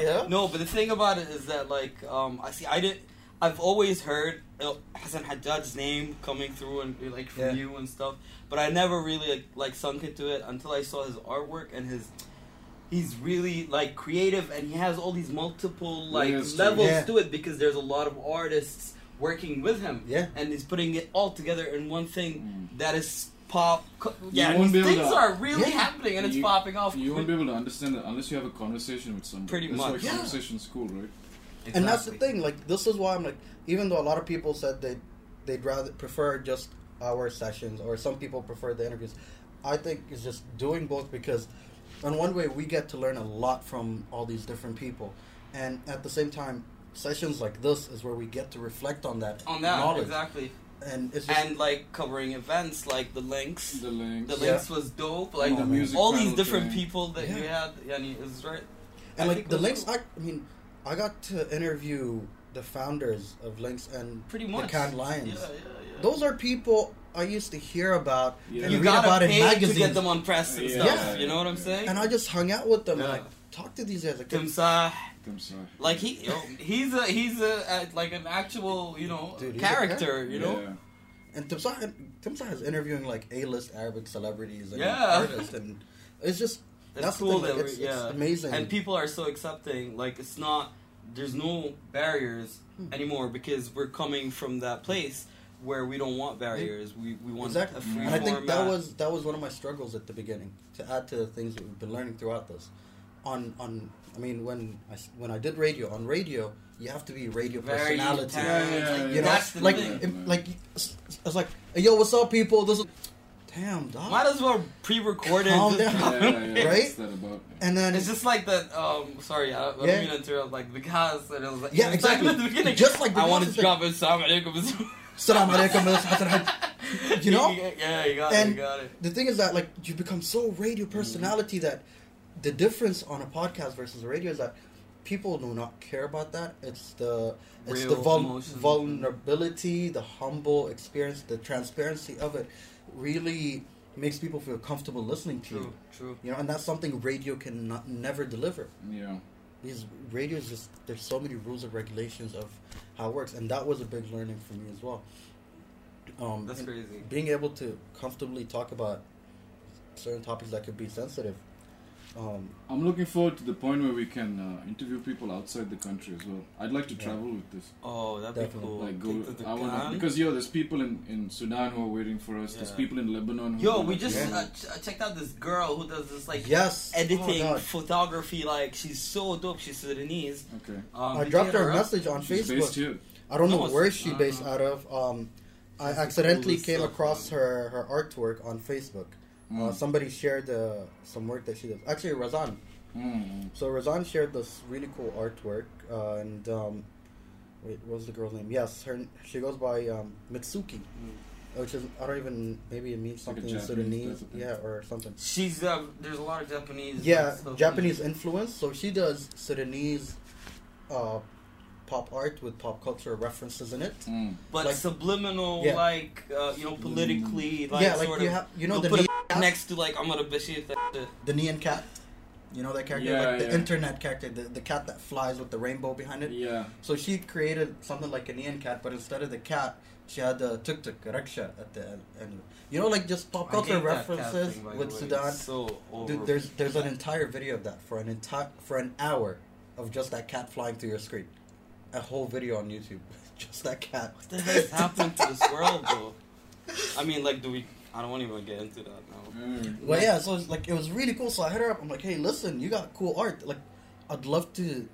Yeah. No, but the thing about it is that like um, I see I did I've always heard uh, Hassan Haddad's name coming through and like from Yeah. you and stuff, but I never really like, like sunk into it until I saw his artwork and his. He's really like creative and he has all these multiple like Layers levels Yeah. to it because there's a lot of artists working with him. Yeah. and he's putting it all together in one thing Mm. that is pop. co- Yeah, these things to- are really Yeah. happening and it's You- popping off. You won't be able to understand it unless you have a conversation with someone. Pretty That's much. why Yeah. conversation's cool, right? And that's the thing. Like this is why I'm like, even though a lot of people said they they'd rather prefer just our sessions, or some people prefer the interviews, I think it's just doing both because, in one way, we get to learn a lot from all these different people, and at the same time, sessions like this is where we get to reflect on that on that knowledge, exactly, and it's just and like covering events like the links. The links. The Yeah. links was dope. Like Oh, the music all these different thing. people that you had. Yeah, and it was right. and I like the links. cool. I, I mean, I got to interview the founders of Links and Pretty much. the Cannes Lions. Yeah, yeah, yeah. Those are people I used to hear about Yeah. and you read gotta about in magazines. to get them on press and Yeah. stuff. Yeah. You know what I'm saying? and I just hung out with them and Yeah. like talked to these guys. Like, Timsah, I'm like he, yo, he's a he's a, like an actual you know Dude, he's a character. character. You know. Yeah. and Timsah, Timsah is interviewing like A-list Arabic celebrities and Yeah. artists, and it's just It's that's cool that it's, we're- yeah. it's amazing. and people are so accepting like it's not there's no barriers Hmm. anymore because we're coming from that place where we don't want barriers we we want exactly, a free and I think that was that was one of my struggles at the beginning to add to the things that we've been learning throughout this. On on, I mean, when I s- when I did radio on radio, you have to be radio very personality. intense, Yeah, yeah, yeah. You know, that's the like thing. it- like it's it's like, yo, what's up, people? This is damn dog. might as well pre-record it Calm down. Yeah, yeah, yeah. [LAUGHS] Right? What's that about? and then It's just like that. Um, sorry, I, I don't Yeah. mean to interrupt. Like the cast, and it was like Yeah, it's like exactly. [LAUGHS] at the beginning. Just like the I wanted to is drop it. Salam alaikum. [LAUGHS] Salam alaikum, Miss Hassan You know? Yeah, you got it. You got it. the thing is that like you become so radio personality that the difference on a podcast versus a radio is that people do not care about that. It's the it's Real the vul- vulnerability, the humble experience, the transparency of it really makes people feel comfortable listening to True, you. true. You know, and that's something radio can not, never deliver. Yeah. Because radio is just there's so many rules and regulations of how it works, and that was a big learning for me as well. Um, That's crazy. Being able to comfortably talk about certain topics that could be sensitive. Um, I'm looking forward to the point where we can uh, interview people outside the country as well. I'd like to Yeah. travel with this. Oh, that'd Definitely. be cool. Like go, to the I wanna, because yo, there's people in, in Sudan who are waiting for us. There's people in Lebanon. Who Yo, are we like, just Yeah. uh, ch- uh, checked out this girl who does this like yes, editing, Oh, photography. Like she's so dope. She's Sudanese. okay. Um, I dropped you her a message on She's Facebook. based here. I don't know it's- where she I based know. out of. Um, I accidentally came across her her artwork on Facebook. Uh, Mm. somebody shared uh, some work that she does. Actually, Razan. Mm. So Razan shared this really cool artwork, uh, and um, wait, what was the girl's name? Yes, her she goes by um, Mitsuki, which is I don't even maybe it means Mm. Like something in Japanese Sudanese, type yeah, or something. She's um, there's a lot of Japanese. Yeah, Japanese influence. So she does Sudanese uh, pop art with pop culture references in it. Mm. but like- subliminal, Yeah. like uh, you know, politically, like yeah, like sort you of. have you know the put Nyan cat, next to like I'm gonna bashir that shit. the Nyan cat. You know that character, Yeah, like the yeah. internet character, the, the cat that flies with the rainbow behind it. Yeah. So she created something like a Nyan cat, but instead of the cat, she had the tuk tuk rickshaw at the end. And you know, like just pop culture hate that cat references thing, with way. Sudan. It's So over. Dude, there's there's an entire video of that for an entire for an hour of just that cat flying through your screen. A whole video on YouTube, [LAUGHS] just that cat. What the heck happened to this world, though? I mean, like, do we? I don't want to even get into that now. Mm. Well, yeah, so it's like it was really cool. So I hit her up. I'm like, hey, listen, you got cool art. Like, I'd love to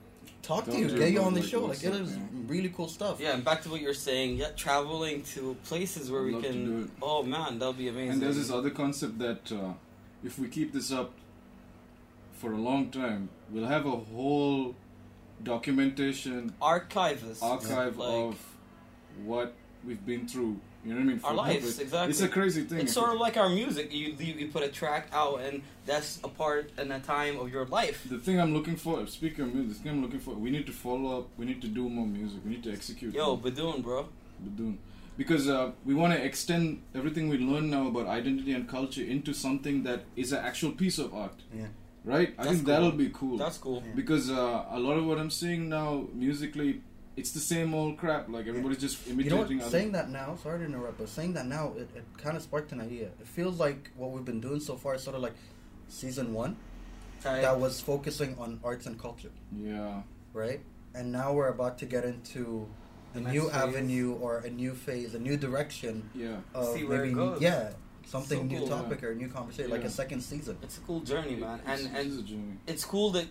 talk to you, get you you on the like, show. what's Like, it up, is yeah. really cool stuff. Yeah, and back to what you're saying. Yeah, traveling to places where we Love to do can. Oh man, that'll be amazing. And there's this other concept that uh, if we keep this up for a long time, we'll have a whole documentation archivist archive like, of what we've been through. You know what I mean? our lives. people. Exactly. It's a crazy thing. It's sort of like our music. You, you you put a track out, and that's a part and a time of your life. the thing I'm looking for. Speaking of music, the thing I'm looking for. We need to follow up. We need to do more music. We need to execute. Yo, more. Badoon, bro. Badoon. Because uh, we want to extend everything we learn now about identity and culture into something that is an actual piece of art, Yeah. Right? I That's think that'll be cool. That's cool. Yeah. because uh, a lot of what I'm seeing now musically it's the same old crap. Like everybody's just imitating. You know imitating. what? other- Saying that now, sorry to interrupt, but saying that now, it, it kind of sparked an idea. It feels like what we've been doing so far is sort of like season one Type. that was focusing on arts and culture, yeah, right? And now we're about to get into a The next new phase. avenue or a new phase, a new direction yeah. of See where it maybe goes. yeah something So new cool, topic or a new conversation, like a second season. It's a cool journey, man, It's- and it is a and journey. it's cool that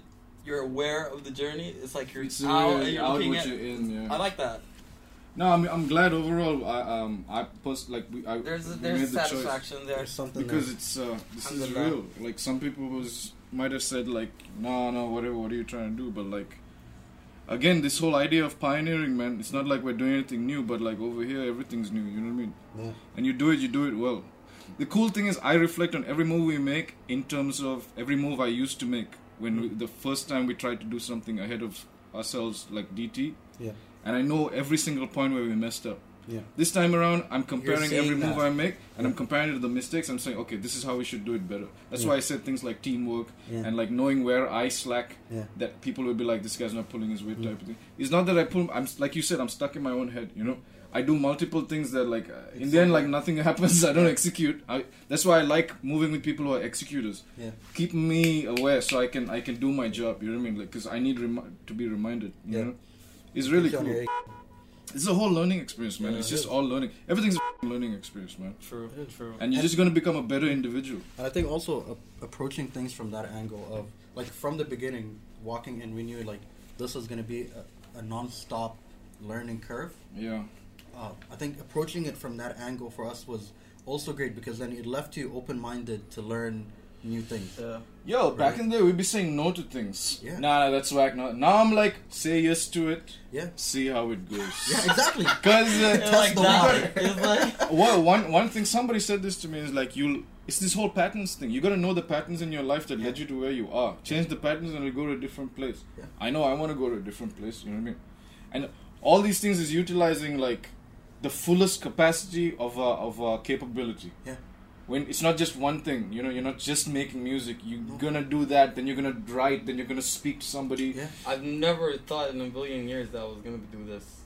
you're aware of the journey. It's like you're It's out really you're out looking at. you're in. Yeah. I like that. No, I'm I'm glad overall. I um I post like we I There's a, we there's made the choice. satisfaction there. There's something because there. it's uh this is Alhamdulillah. real. Like some people was might have said like no no whatever what are you trying to do but like again this whole idea of pioneering man it's not like we're doing anything new but like over here everything's new you know what I mean Yeah. and you do it you do it well. The cool thing is I reflect on every move we make in terms of every move I used to make when we, the first time we tried to do something ahead of ourselves like DT Yeah. and I know every single point where we messed up. Yeah. This time around, I'm comparing saying every move that. I make, and I'm comparing it to the mistakes. I'm saying, okay, this is how we should do it better. That's why I said things like teamwork Yeah. and like knowing where I slack. Yeah. That people will be like, this guy's not pulling his weight, type of thing. It's not that I pull. I'm like you said, I'm stuck in my own head. You know, I do multiple things that like uh, in the end, like nothing [LAUGHS] happens. I don't execute. I, that's why I like moving with people who are executors. Yeah. Keep me aware so I can I can do my job. You know what I mean? Like, because I need remi- to be reminded. You Yeah. know, it's really Keeps cool. It's a whole learning experience, man. Yeah, it's it just is. all learning. Everything's a learning experience, man. True, true. And you're just gonna become a better individual. And I think also a- approaching things from that angle of like from the beginning, walking in, we knew like this was going to be a, a non-stop learning curve. Yeah. Uh, I think approaching it from that angle for us was also great because then it left you open-minded to learn new things. Yeah. Yo, back in the day, we'd be saying no to things. Yeah. Nah, nah, that's whack. No. Now I'm like, say yes to it. Yeah. See how it goes. [LAUGHS] Yeah, exactly. Cause uh, like the that. water. Like [LAUGHS] well, one one thing somebody said this to me is like you'll. It's this whole patterns thing. You gotta know the patterns in your life that led you to where you are. Change the patterns and you'll go to a different place. Yeah. I know I want to go to a different place. You know what I mean? And all these things is utilizing like the fullest capacity of our of our capability. Yeah. When it's not just one thing, you know, you're not just making music. You're gonna do that, then you're gonna write, then you're gonna speak to somebody. Yeah. I've never thought in a billion years that I was gonna do this.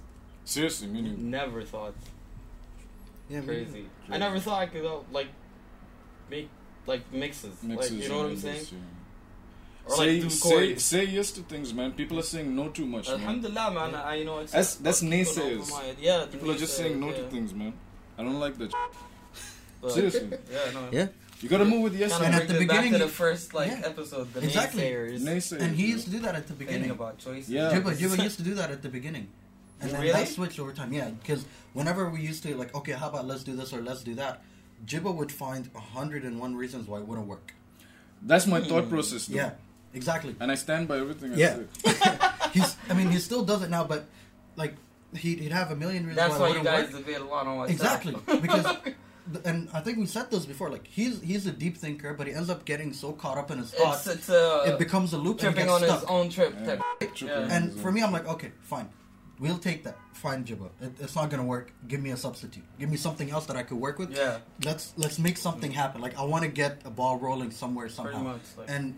Seriously, meaning Never thought. Yeah, Crazy. neither. I never thought I could uh, like make like mixes. mixes. like you know what I'm saying? this, yeah. Or say, like say, say yes to things, man. People are saying no too much. Alhamdulillah, man. I you know it's That's- that's naysayers. open. Yeah, the People are just saying no naysayers, to things, man. I don't like that. [LAUGHS] Seriously. Yeah, no. Yeah. You gotta move with yes. Kind And at the it back to beginning- the first like Yeah. episode, the Exactly. naysayers. Naysayers, And he yeah. used to do that at the Thinking beginning. about choices. Yeah. Jibba, Jibba used to do that at the beginning. And then Really? that switched over time. Yeah, because whenever we used to like, okay, how about let's do this or let's do that, Jibba would find a hundred and one reasons why it wouldn't work. That's my Hmm. thought process. Though. Yeah, exactly. And I stand by everything I Yeah. [LAUGHS] [LAUGHS] He's, I mean, he still does it now, but like he'd, he'd have a million reasons That's why why you guys work. debate a lot on WhatsApp. Exactly, [LAUGHS] because and I think we said this before. Like he's he's a deep thinker, but he ends up getting so caught up in his thoughts, it's uh, it becomes a loop and he tripping gets on stuck. his own trip. Yeah. Type. Tripping Yeah. And for me, I'm like, okay, fine. We'll take that. Fine, Jibba. It, it's not gonna work. Give me a substitute. Give me something else that I could work with. Yeah, Let's let's make something happen. Like I want to get a ball rolling somewhere somehow. pretty much. Like, And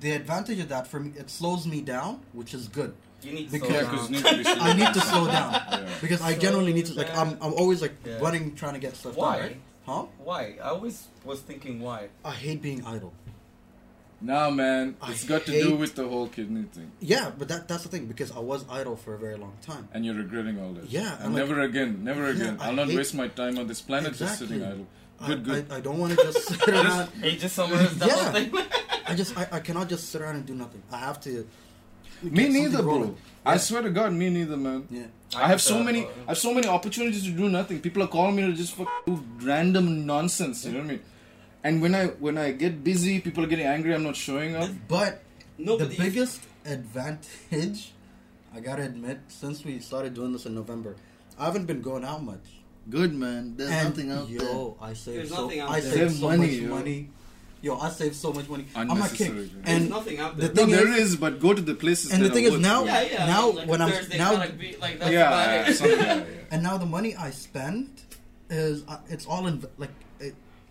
the advantage of that for me, it slows me down, which is good you need to because- slow down. because you need to be I need to slow [LAUGHS] down Yeah. because I generally need to like I'm. I'm always like Yeah. running trying to get stuff Why? done. Right? Huh? Why? I always was thinking why. I hate being idle. Nah, man, I it's got to do with the whole kidney thing, Yeah, but that that's the thing because I was idle for a very long time. and you're regretting all this. Yeah, and like- never again, never Yeah, again. I I'll not hate- waste my time on this planet just sitting idle. I- Good, good. I, I don't want to just sit around. Hey, just summarized the Yeah. thing. I just I, I cannot just sit around and do nothing. I have to. me neither, bro. rolling. I Yeah. swear to God, me neither, man. Yeah. I have so many, I have so many opportunities to do nothing. People are calling me to just fuck do random nonsense. You know what I mean? And when I when I get busy, people are getting angry. I'm not showing up. But No, the biggest advantage, I gotta admit, since we started doing this in November, I haven't been going out much. Good man. There's and nothing out yo, I saved There's so nothing out I there. saved Save so money, much yo. money. Yo, I saved so much money. I'm not Unnecessary, kidding. There's And nothing out the there. No, thing there is- is, but go to the places. And the thing is now- yeah, yeah. now like when I'm- Thursday now- gotta be, like yeah, yeah, yeah, [LAUGHS] yeah. and now the money I spend is uh, it's all in like it,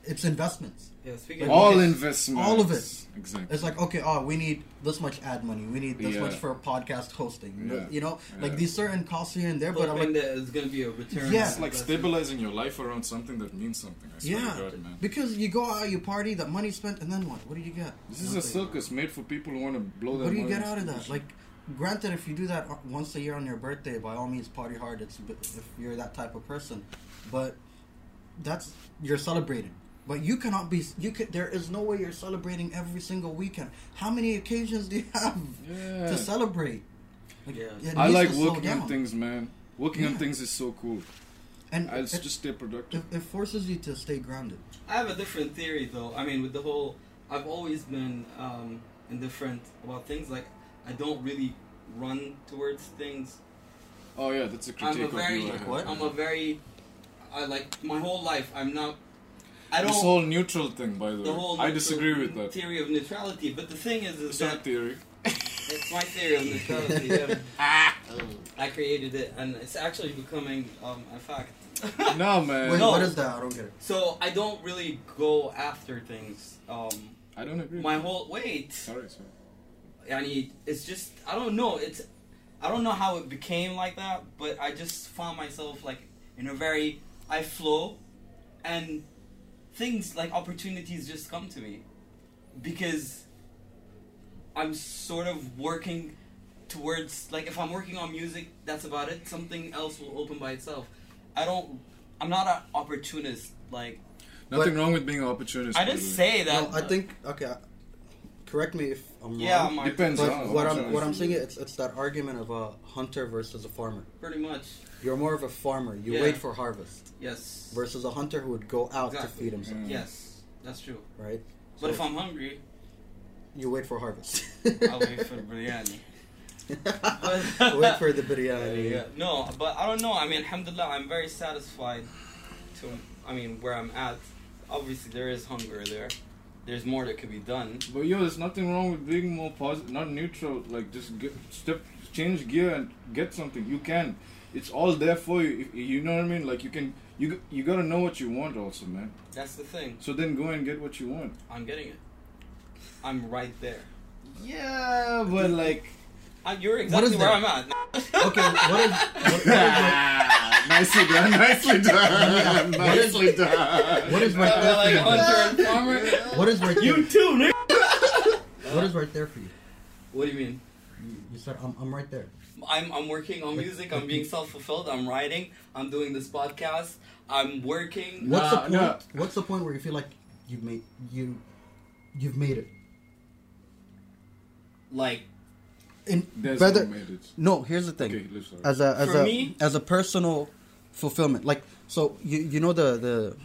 it's investments. Yeah, speaking All of investments. All of it. Exactly. It's like okay, oh, we need this much ad money. We need this Yeah. much for podcast hosting. Yeah. You know, like these certain costs here and there. But I'm like, that it's gonna be a return. Yeah. It's like stabilizing your life around something that means something. I swear yeah, to God, man. because you go out, you party, that money's spent, and then what? What do you get? This is a circus made for people who want to blow their What do you get out of that? Like, granted, if you do that once a year on your birthday, by all means, party hard. It's if you're that type of person, but that's you're celebrating. But you cannot be. You could. There is no way you're celebrating every single weekend. How many occasions do you have. Yeah. to celebrate? Like, Yeah. I like to slow working on things, man. Working on Yeah. things is so cool. and I just, it, just stay productive. it, it forces you to stay grounded. I have a different theory though. I mean, with the whole, I've always been um, indifferent about things. Like, I don't really run towards things. Oh yeah, that's a I'm a critique very, of you. I have. what? I'm a very, I like my whole life. I'm not. I don't. This whole neutral thing, by the way, the whole I disagree with that. theory of neutrality. But the thing is, is It's that not theory. it's my theory of neutrality. yeah. [LAUGHS] I created it, and it's actually becoming um, a fact. [LAUGHS] no, man. Wait, No. what is that? I don't get it. So I don't really go after things. Um, I don't agree. my whole wait. Sorry, sorry. I mean, it's just I don't know. It's I don't know how it became like that, but I just found myself like in a very I flow, and things like opportunities just come to me because I'm sort of working towards like if I'm working on music, that's about it. Something else will open by itself. I don't. I'm not an opportunist. Like Nothing wrong with being an opportunist. I didn't the way. say that. No, I think okay. I- Correct me if I'm Yeah, wrong. Mark, Depends. But on what I'm what I'm saying it's it's that argument of a hunter versus a farmer. pretty much. You're more of a farmer. You Yeah. wait for harvest Yes. versus a hunter who would go out to feed himself, Mm. Yes, that's true. right? But So if I'm hungry, you wait for harvest. [LAUGHS] I'll [LAUGHS] [LAUGHS] wait for the biryani. wait for the biryani. Yeah, no, but I don't know. I mean, alhamdulillah, I'm very satisfied to, I mean, where I'm at. Obviously, there is hunger there. There's more that could be done. But yo, there's nothing wrong with being more positive, not neutral. Like just get, step, change gear and get something. You can. It's all there for you. You know what I mean? Like you can. You you gotta know what you want also, man. That's the thing. So then go and get what you want. I'm getting it. I'm right there. Yeah, but like. I, you're exactly is where there? I'm at. [LAUGHS] Okay, what is what, what is like, nicely done, nicely done, nicely done. what is right Uh, there like for you? hunter and farmer. What is right there? You too, nigga. What is right there for you? What do you mean? You, you said I'm, I'm right there. I'm I'm working on music. I'm being self fulfilled. I'm writing. I'm doing this podcast. I'm working. What's Nah, the point? nah. What's the point where you feel like you've made you you've made it? Like In There's whether no made it. no, here's the thing. Okay, as a as For a me- as a personal fulfillment like so you you know the the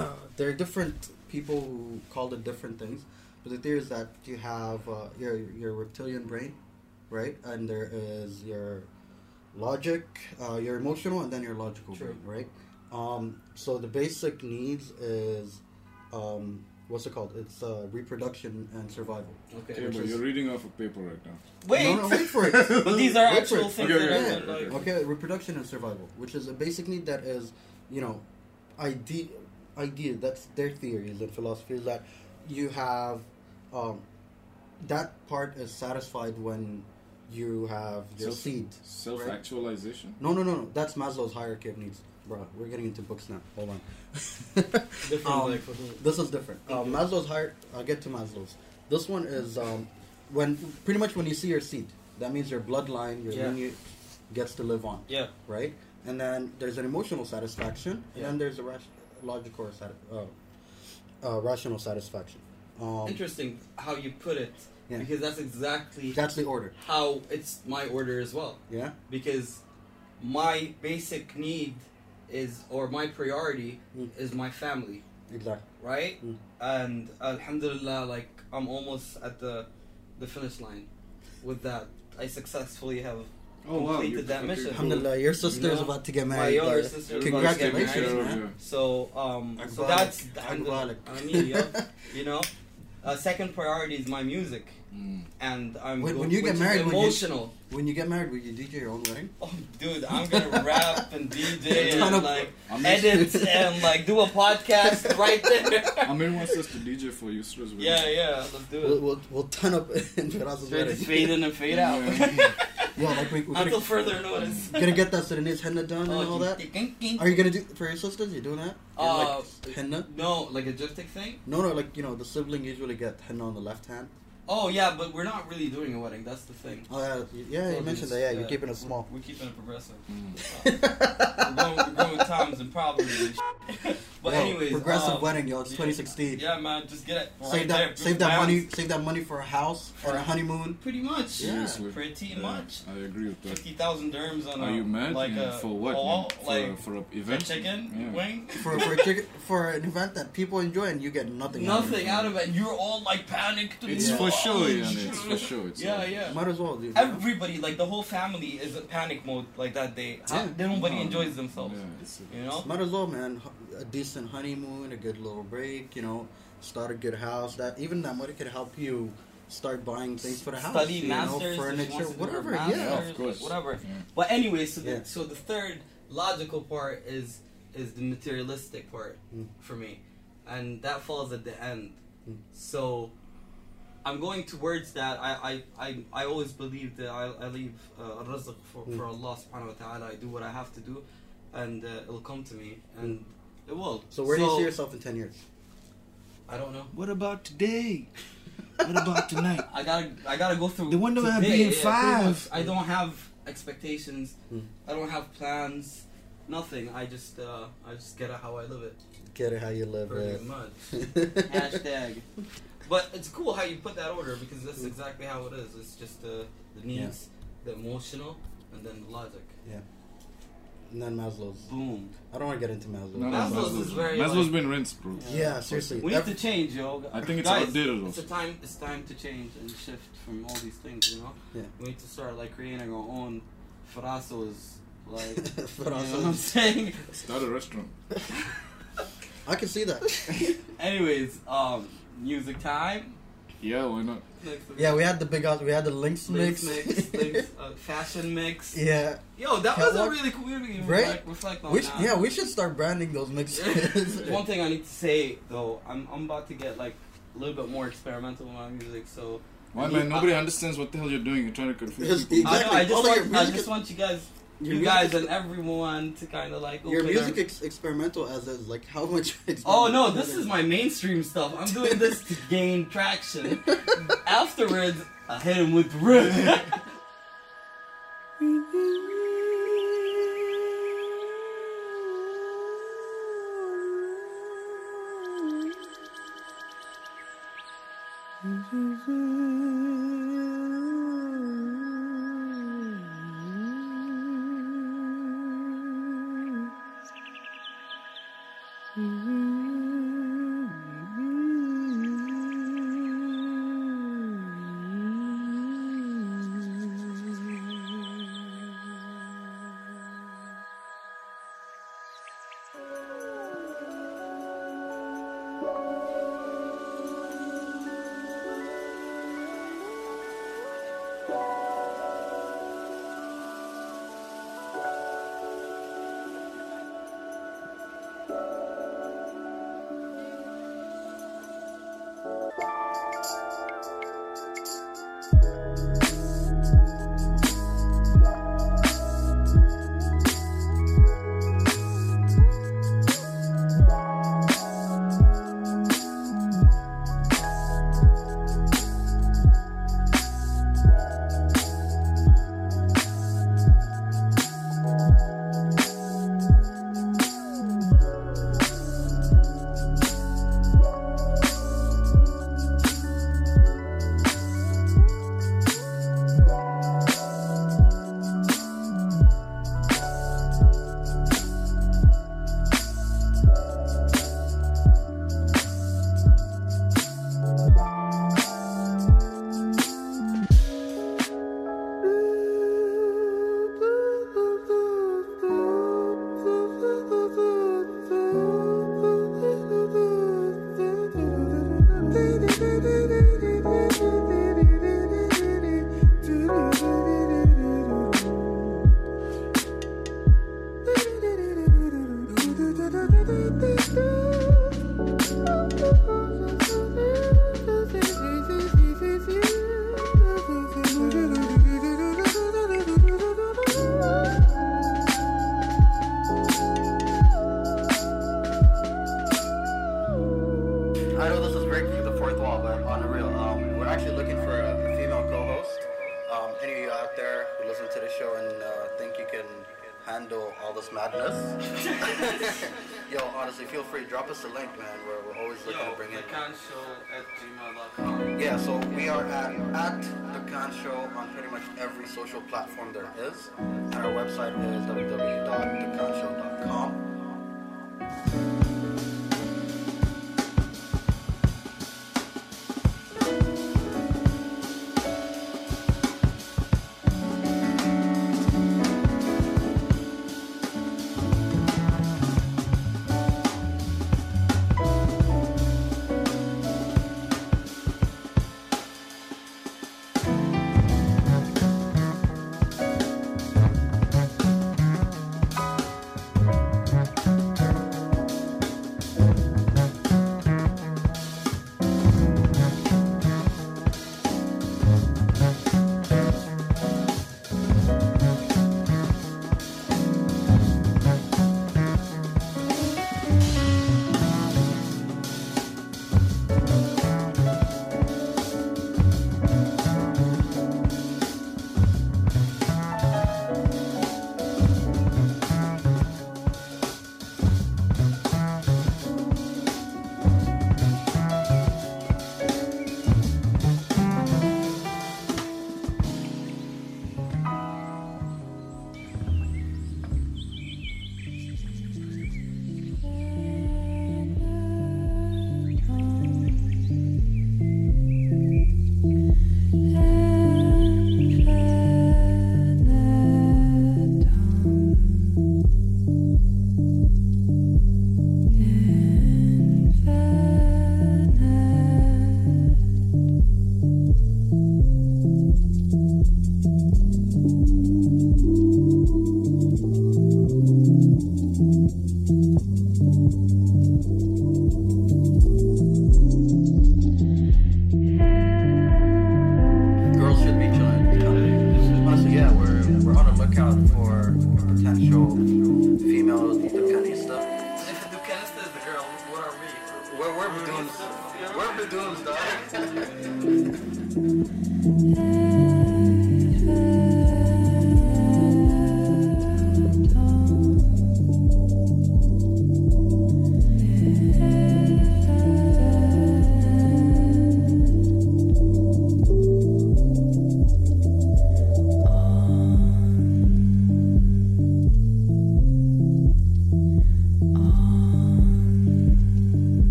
uh, there are different people who call it different things but the theory is that you have uh, your your reptilian brain right and there is your logic uh, your emotional and then your logical True. brain right um, so the basic needs is um, what's it called it's uh, reproduction and survival okay. Okay, but is- you're reading off a paper right now. Wait. no, no, wait for it [LAUGHS] But these are Wait actual things Okay, okay, I've okay, been like. okay. Okay, reproduction and survival, which is a basic need that is, you know, idea. Idea. That's their theories and philosophy is that you have, um, that part is satisfied when you have your Self- seed. Self-actualization. No, no, no, no. That's Maslow's hierarchy of needs, bro. We're getting into books now. Hold on. Different, [LAUGHS] Um, like, this is different. Uh, Maslow's higher. I'll get to Maslow's. This one is um, when pretty much when you see your seed. That means your bloodline, your Yeah. lineage, gets to live on Yeah. right? And then there's an emotional satisfaction, and then there's a ras- logical or sati- uh, uh, rational satisfaction. Um, Interesting how you put it, Yeah. because that's exactly That's the order. how it's my order as well. Yeah. Because my basic need is, or my priority Mm. is my family, Exactly. right? Mm. And Alhamdulillah, like I'm almost at the the finish line with that. I successfully have Oh wow, Completed you- that okay, mission. Alhamdulillah, your sister is know, about to get married. my married. younger sister is Congratulations, about to get married. man. So um, so Akbarak. that's Akbarak. I mean, yeah, you know, Uh, second priority is my music, Mm. and I'm When- go- when you get which is married, you- emotional. When you get married, will you DJ your own wedding? Oh, dude, I'm gonna rap and [LAUGHS] DJ and like I mean- edit and like do a podcast [LAUGHS] right there. Amir wants us to DJ for Yusra's wedding. yeah, yeah, let's do We'll, it. we'll, we'll ton up [LAUGHS] in Firaz's Straight wedding. just fade in and fade out. Yeah. Yeah, like we, we're Until further notice. gonna get that Sudanese henna done and all that. Oh, Are you gonna do for your sisters? You doing that? Uh, like henna? No, like a gyptic thing. No, no, like you know, the sibling usually get henna on the left hand. Oh yeah, but we're not really doing a wedding. That's the thing. Oh yeah, yeah, You mentioned that. Yeah, you're keeping it we're- small. We're, keeping it progressive. Mm. [LAUGHS] we're, going, we're going with times and probably. [LAUGHS] but Yo, anyways, progressive um, wedding, yo. It's yeah, 2016. Yeah, man, just get it. Right Save there, that, save that bounce. money, save that money for a house, or a honeymoon. Pretty much. Yeah. Seriously. Pretty Yeah, much. I agree with that. Fifty thousand dirhams on Are a, you mad? like Yeah, a for what? hall, man? For, like for an a event? chicken Yeah. wing. [LAUGHS] For for a chicken, for an event that people enjoy and you get nothing. out of Nothing out of it. And you're all like panicked. It's for sure, Oh, yeah. It's for sure. It's Yeah, uh, yeah. Might as well, dude. Everybody, like the whole family, is in panic mode like that day. Yeah. They nobody Oh, enjoys themselves. Yeah, it's, You know. Might as well, man. A decent honeymoon, a good little break. You know, start a good house. That even that money could help you start buying things for the house. Study you masters, know, furniture, wants to do her whatever. masters, Yeah. of course. whatever. Yeah. But anyway, so the, Yeah. so the third logical part is is the materialistic part Mm. for me, and that falls at the end. Mm. So I'm going towards that. I I, I, I always believe that I, I leave uh, rizq for, Mm. for Allah subhanahu wa ta'ala. I do what I have to do, and uh, it'll come to me, and it will. So where do you see yourself in ten years? I don't know. What about today? what about tonight? [LAUGHS] I gotta I gotta go through. The wonder today, man being pretty five. much. I don't have expectations. Hmm. I don't have plans. Nothing. I just uh, I just get it how I live it. Get it how you live Pretty it. much. [LAUGHS] Hashtag. But it's cool how you put that order because that's exactly how it is. It's just the the needs, the emotional, and then the logic. Yeah. And then Maslow's. Boom. I don't want to get into Maslow. No, no, Maslow's Maslow's, is very, Maslow's like- been rinsed, bro. Yeah, seriously. We need Every- to change, yo. I think it's Guys, outdated It's a time. It's time to change and shift from all these things. You know. Yeah. We need to start like creating our own frasos. Like, Frasos. [LAUGHS] you know what I'm saying? Start a restaurant. [LAUGHS] I can see that. Anyways, um, music time. Yeah, why not? Yeah, we had the big house. We had the links, Links mix. mix, [LAUGHS] links, uh, fashion mix. yeah, Yo, that was a really cool. We didn't Right? reflect, reflect on we that. sh- yeah we should start branding those mixes. [LAUGHS] [LAUGHS] One thing I need to say though, I'm I'm about to get like a little bit more experimental with my music. So Why, I man? Nobody I- understands what the hell you're doing. You're trying to confuse Yes, people. I know. I just want I just want you guys, Your you guys, and everyone to kind of like Your music ex- experimental as is like how much? [LAUGHS] Oh no, this is my mainstream stuff. I'm doing [LAUGHS] this to gain traction. Afterwards, I hit him with the [LAUGHS] website is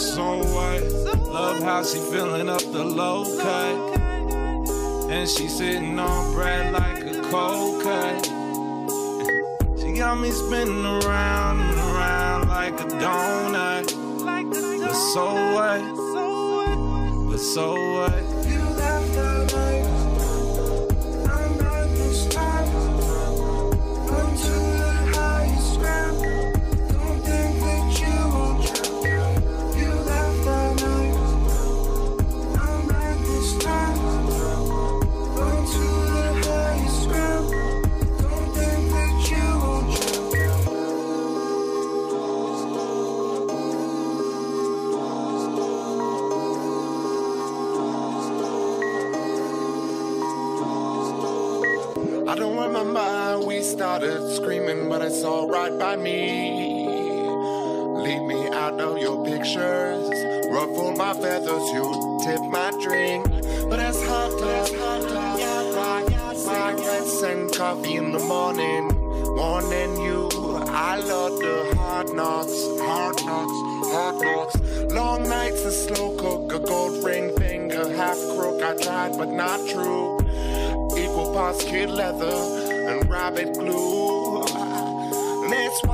So what? Love how she filling up the low cut. And she sitting on bread like a cold cut. She got me spinning around and around like a donut. But so what? But so what? It's alright by me. Leave me out of your pictures. Ruffle my feathers, you tip my drink. But hard to, it's hard to, yeah, yeah, cigarettes and coffee in the morning. Warning you, I love the hard knocks, hard knocks, hard knocks. Long nights, a slow cook, a gold ring finger, half crook. I tried, but not true. Equal parts kid leather and rabbit glue.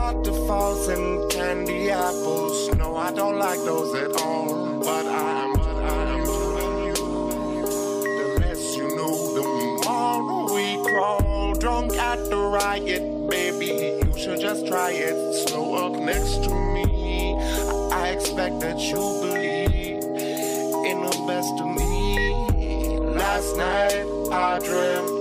Waterfalls and candy apples. No, I don't like those at all. But I'm, but I'm telling you, the less you know, the more we crawl. Drunk at the riot, baby. You should just try it. Slow up next to me. I expect that you believe in the best of me. Last night I dreamt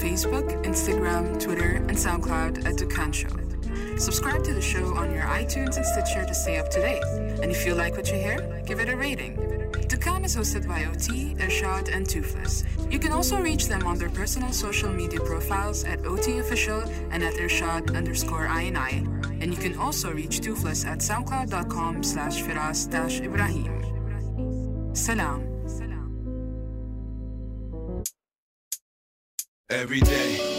Facebook, Instagram, Twitter, and SoundCloud at Dukkan Show. Subscribe to the show on your iTunes and Stitcher to stay up to date. And if you like what you hear, give it a rating. Dukkan is hosted by OT, Irshad, and Toofless. You can also reach them on their personal social media profiles at OT Official and at Irshad underscore INI and you can also reach Toofless at soundcloud.com slash firas-ibrahim. Salam. every day.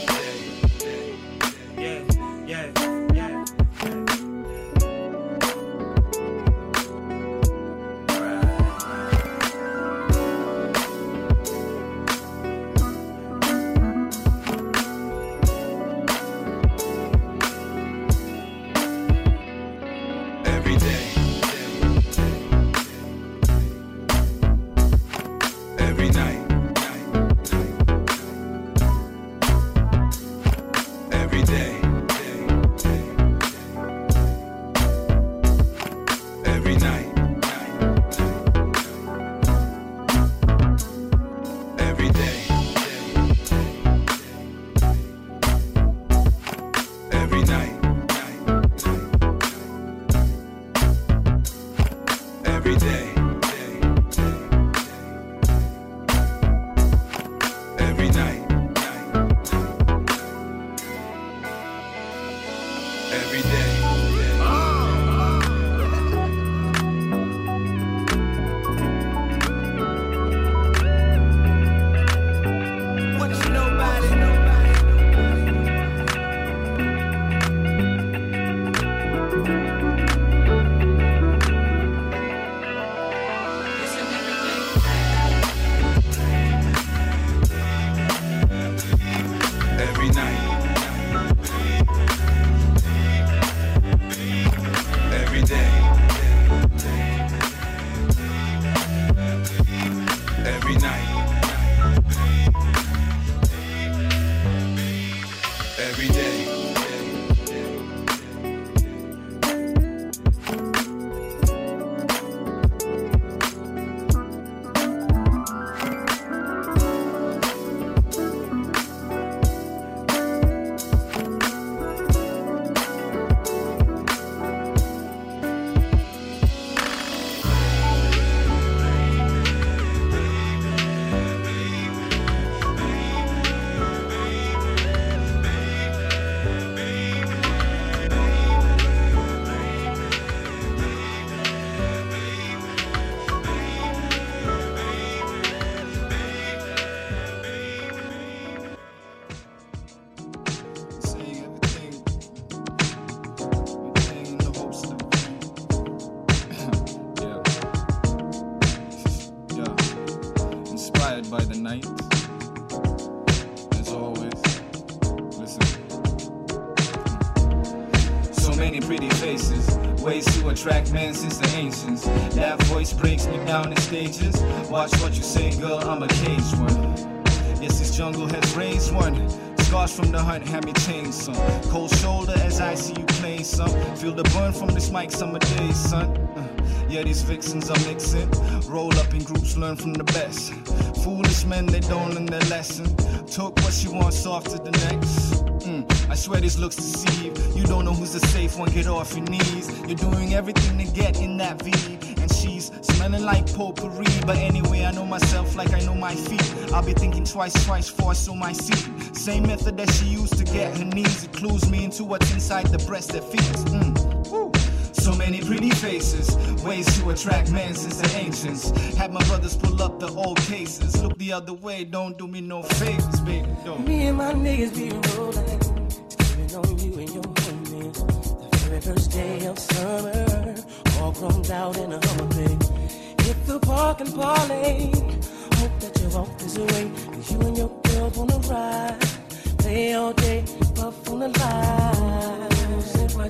Ways man since the ancients. That voice breaks me down in stages. Watch what you say, girl, I'm a caged one. Yes, this jungle has raised one. Scars from the hunt have me changed some. Cold shoulder as I see you play some. Feel the burn from this mic summer days, son. Uh, yeah, these vixens are mixing. Roll up in groups, learn from the best. Foolish men, they don't learn their lesson. Took what she wants off to the next. I swear this looks deceive. You don't know who's the safe one, get off your knees. You're doing everything to get in that V. And she's smelling like potpourri. But anyway, I know myself like I know my feet. I'll be thinking twice, twice before I sow my seed. Same method that she used to get her knees. It clues me into what's inside the breast that feeds. Mm. So many pretty faces, ways to attract men since the ancients. Had my brothers pull up the old cases. Look the other way, don't do me no favors, baby. Don't. Me and my niggas be rolling, on you and your homies. The very first day of summer, all grown out in a Hummer babe. Hit the park and parlay. Hope that you walk this way, 'cause you and your girl wanna ride. Play all day, puff on the line.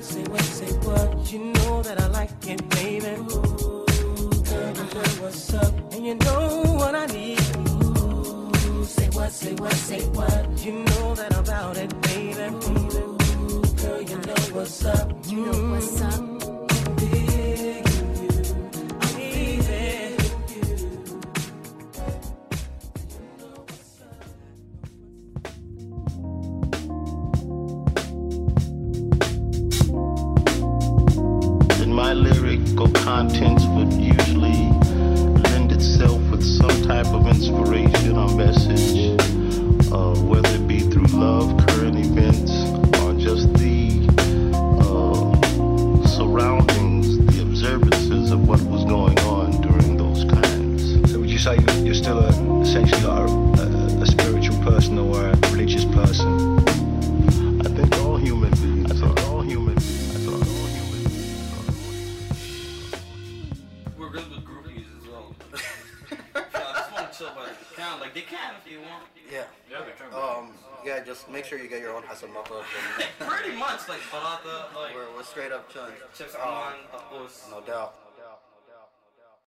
Say what, say what, say what. You know that I like it, baby. Ooh, girl, you know what's up, and you know what I need. Ooh, say what, say what, say what. You know that I'm about it, baby. Ooh, girl, you know what's up. You know what's up. Lyrical contents would usually lend itself with some type of inspiration or message, uh, whether it be through love, current events, or just the uh, surroundings, the observances of what was going on during those times. So would you say you- you're still a, essentially like a, a, a spiritual person or a religious person? Like they can if you want. Yeah. Yeah, they can. Um. Yeah. Just make sure you get your own Hasanoko. [LAUGHS] Pretty much like barata, like We're, we're straight up chilling. chips Um, on, of course. No doubt.